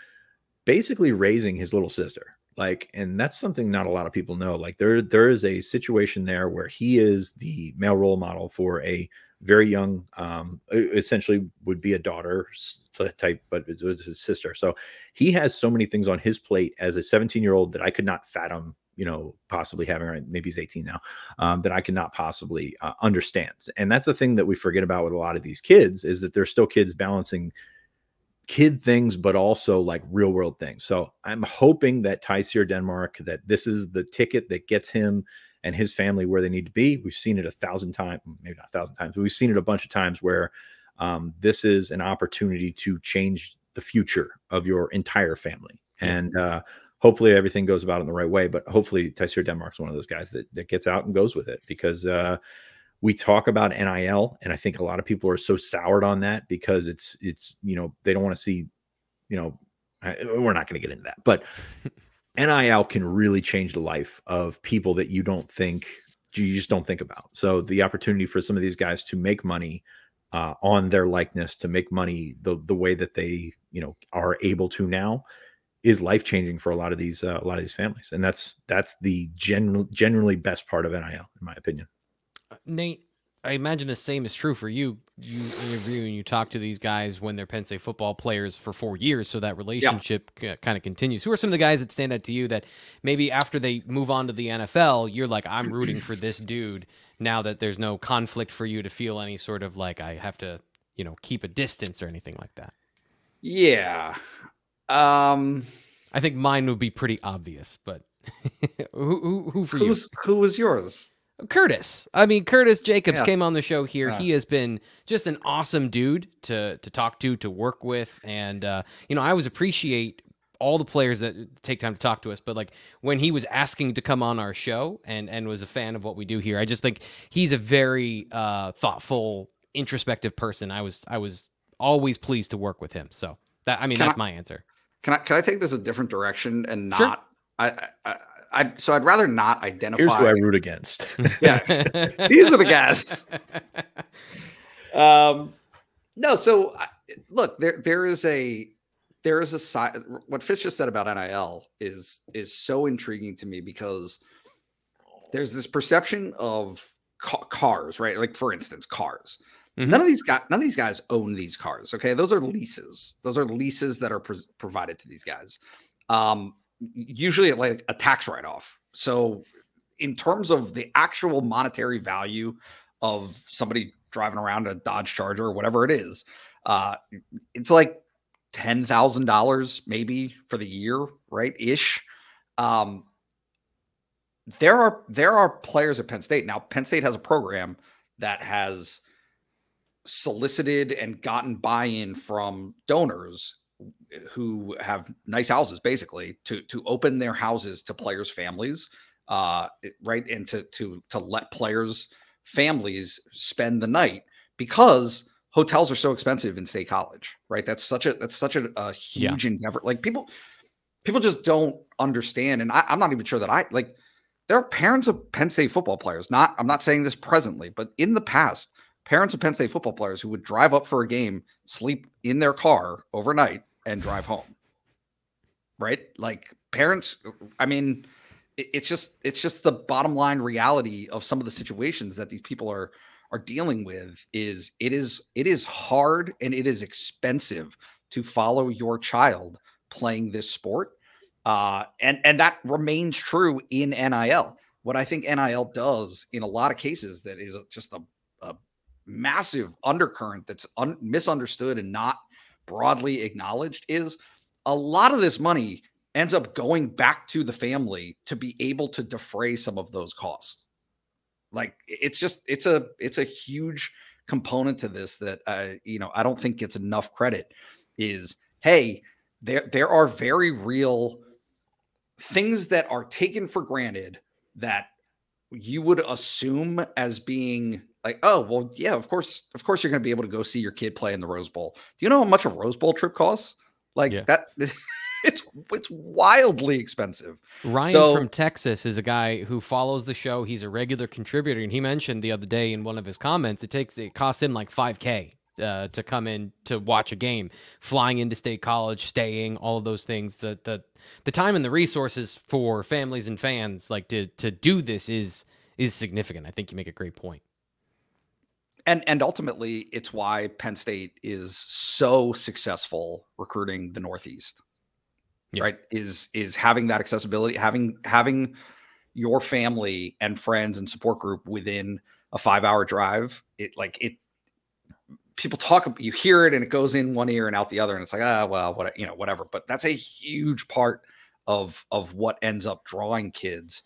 basically raising his little sister. Like, and that's something not a lot of people know. Like there, there is a situation there where he is the male role model for a very young, um, essentially would be a daughter type, but it was his sister. So he has so many things on his plate as a 17 year old that I could not fathom, you know, possibly having, right? Maybe he's 18 now, um, that I cannot possibly uh, understand. And that's the thing that we forget about with a lot of these kids is that they're still kids balancing kid things, but also like real world things. So I'm hoping that Tyseer Denmark, that this is the ticket that gets him and his family where they need to be. We've seen it a thousand times, maybe not a thousand times, but we've seen it a bunch of times where um, this is an opportunity to change the future of your entire family. And uh, hopefully everything goes about in the right way. But hopefully Tyseer Denmark's one of those guys that, that gets out and goes with it because uh, we talk about NIL, and I think a lot of people are so soured on that because it's it's you know they don't want to see, you know, I, we're not going to get into that, but NIL can really change the life of people that you don't think you just don't think about. So the opportunity for some of these guys to make money uh, on their likeness, to make money the the way that they you know are able to now, is life changing for a lot of these uh, a lot of these families, and that's that's the general generally best part of NIL in my opinion.
Uh, Nate, I imagine the same is true for you. You interview and you talk to these guys when they're Penn State football players for four years, so that relationship yeah. kind of continues. Who are some of the guys that stand out to you that maybe after they move on to the NFL, you're like, I'm rooting for this dude now that there's no conflict for you to feel any sort of like I have to, you know, keep a distance or anything like that?
Yeah. Um,
I think mine would be pretty obvious, but who, who, who for
Who's,
you?
Who was yours?
Curtis. I mean, Curtis Jacobs
Yeah.
came on the show here.
Yeah.
He has been just an awesome dude to to talk to, to work with, and uh, you know, I always appreciate all the players that take time to talk to us. But like when he was asking to come on our show and and was a fan of what we do here, I just think he's a very uh, thoughtful, introspective person. I was I was always pleased to work with him. So that I mean,
Can
that's
I-
my answer.
Can I can I take this a different direction and
Sure.
not? I, I I I so I'd rather not identify.
Here's who I root against.
Yeah. These are the guys. Um, no, so I, look, there there is a there is a side. What Fitz just said about NIL is is so intriguing to me because there's this perception of ca- cars, right? Like for instance, cars.
Mhm.
None of these guys, none of these guys own these cars. Okay, those are leases. Those are leases that are provided to these guys. Um, usually like a tax write off. So, in terms of the actual monetary value of somebody driving around a Dodge Charger or whatever it is. Uh, it's like ten thousand dollars maybe for the year, right? Ish. Um, there are there are players at Penn State now. Penn State has a program that has solicited and gotten buy-in from donors who have nice houses basically to to open their houses to players families uh right and to to to let players families spend the night because hotels are so expensive in state college right that's such a that's such a, a huge yeah. endeavor like people people just don't understand and I, i'm not even sure that i like there are parents of penn state football players not i'm not saying this presently but in the past parents of penn state football players who would drive up for a game sleep in their car overnight and drive home. Right? Like parents i mean it's just it's just the bottom line reality of some of the situations that these people are are dealing with is it is it is hard and it is expensive to follow your child playing this sport. Uh, and and that remains true in nil what i think nil does in a lot of cases that is just a, a massive undercurrent that's un- misunderstood and not broadly acknowledged is a lot of this money ends up going back to the family to be able to defray some of those costs. Like it's just it's a it's a huge component to this that uh, you know I don't think gets enough credit. Is hey there there are very real things that are taken for granted that you would assume as being like oh well yeah of course of course you're going to be able to go see your kid play in the Rose Bowl. Do you know how much a Rose Bowl trip costs? Like yeah. that it's it's wildly expensive.
Ryan so, from Texas is a guy who follows the show. He's a regular contributor, and he mentioned the other day in one of his comments, it takes it costs him like five k uh, to come in to watch a game, flying into state college, staying, all of those things. The the the time and the resources for families and fans like to to do this is is significant. I think you make a great point.
And and ultimately, it's why Penn State is so successful recruiting the Northeast yeah. right is is having that accessibility having having your family and friends and support group within a five hour drive it like it people talk you hear it and it goes in one ear and out the other and it's like ah well what you know whatever but that's a huge part of of what ends up drawing kids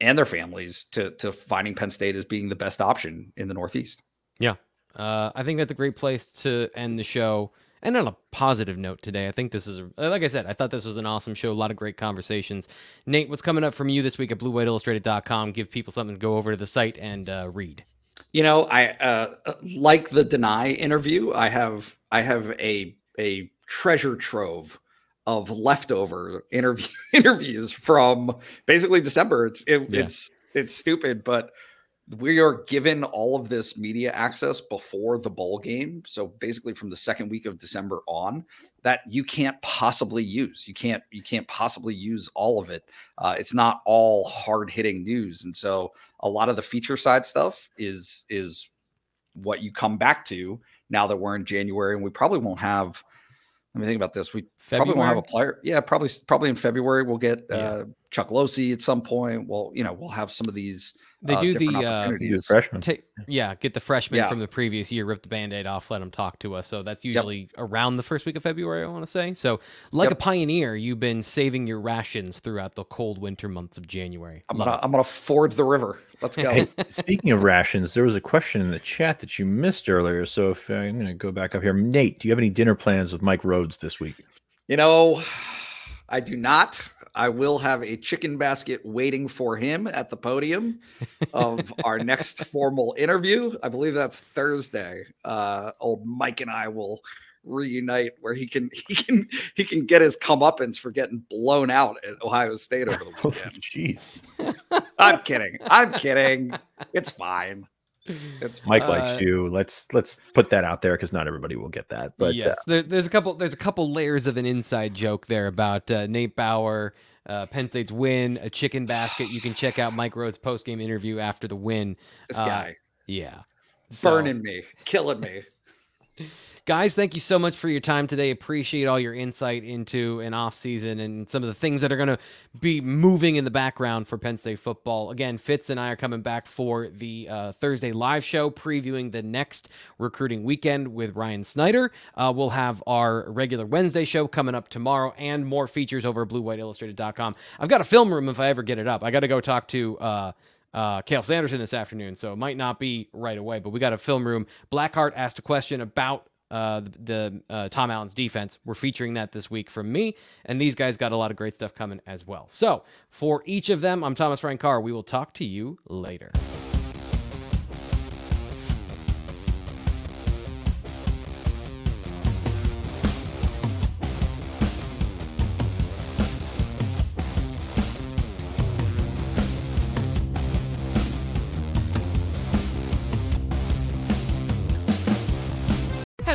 and their families to to finding Penn State as being the best option in the Northeast.
Yeah, uh, I think that's a great place to end the show. And on a positive note today, I think this is, a, like I said, I thought this was an awesome show. A lot of great conversations. Nate, what's coming up from you this week at bluewhiteillustrated.com? Give people something to go over to the site and uh, read.
You know, I uh, like the Dani interview. I have I have a a treasure trove of leftover interview interviews from basically December. It's it, yeah. it's it's stupid, but we are given all of this media access before the bowl game. So basically from the second week of December on that you can't possibly use. You can't you can't possibly use all of it. Uh, it's not all hard hitting news. And so a lot of the feature side stuff is is what you come back to now that we're in January and we probably won't have let me think about this. We February? probably won't have a player. Yeah, probably probably in February we'll get yeah. uh, Chuck Losey at some point. We'll you know, we'll have some of these
they
uh,
do the, uh,
the freshmen.
Ta- yeah, get the freshmen yeah. from the previous year, rip the band-aid off, let them talk to us. So that's usually yep. around the first week of February, I want to say. So like yep. a pioneer, you've been saving your rations throughout the cold winter months of January.
I'm gonna, I'm gonna ford the river. Let's go.
hey, speaking of rations, there was a question in the chat that you missed earlier. So if uh, I'm gonna go back up here, Nate, do you have any dinner plans with Mike Rhodes this week?
You know, I do not. I will have a chicken basket waiting for him at the podium of our next formal interview. I believe that's Thursday. Uh, old Mike and I will reunite where he can he can he can get his comeuppance for getting blown out at Ohio State over the oh, weekend.
Jeez,
I'm kidding. I'm kidding. It's fine.
It's Mike uh, likes you. Let's let's put that out there because not everybody will get that. But
yes, uh, there, there's a couple there's a couple layers of an inside joke there about uh, Nate Bauer, uh, Penn State's win, a chicken basket. You can check out Mike Rhodes' post game interview after the win.
This guy,
yeah,
burning me, killing me.
Guys, thank you so much for your time today. Appreciate all your insight into an off season and some of the things that are going to be moving in the background for Penn State football. Again, Fitz and I are coming back for the uh, Thursday live show previewing the next recruiting weekend with Ryan Snyder. Uh, we'll have our regular Wednesday show coming up tomorrow and more features over at BlueWhiteIllustrated.com. I've got a film room if I ever get it up. I got to go talk to. Uh, uh, Cael Sanderson this afternoon, so it might not be right away, but we got a film room. Blackheart asked a question about uh, the, the uh, Tom Allen's defense. We're featuring that this week from me, and these guys got a lot of great stuff coming as well. So for each of them, I'm Thomas Frank Carr. We will talk to you later.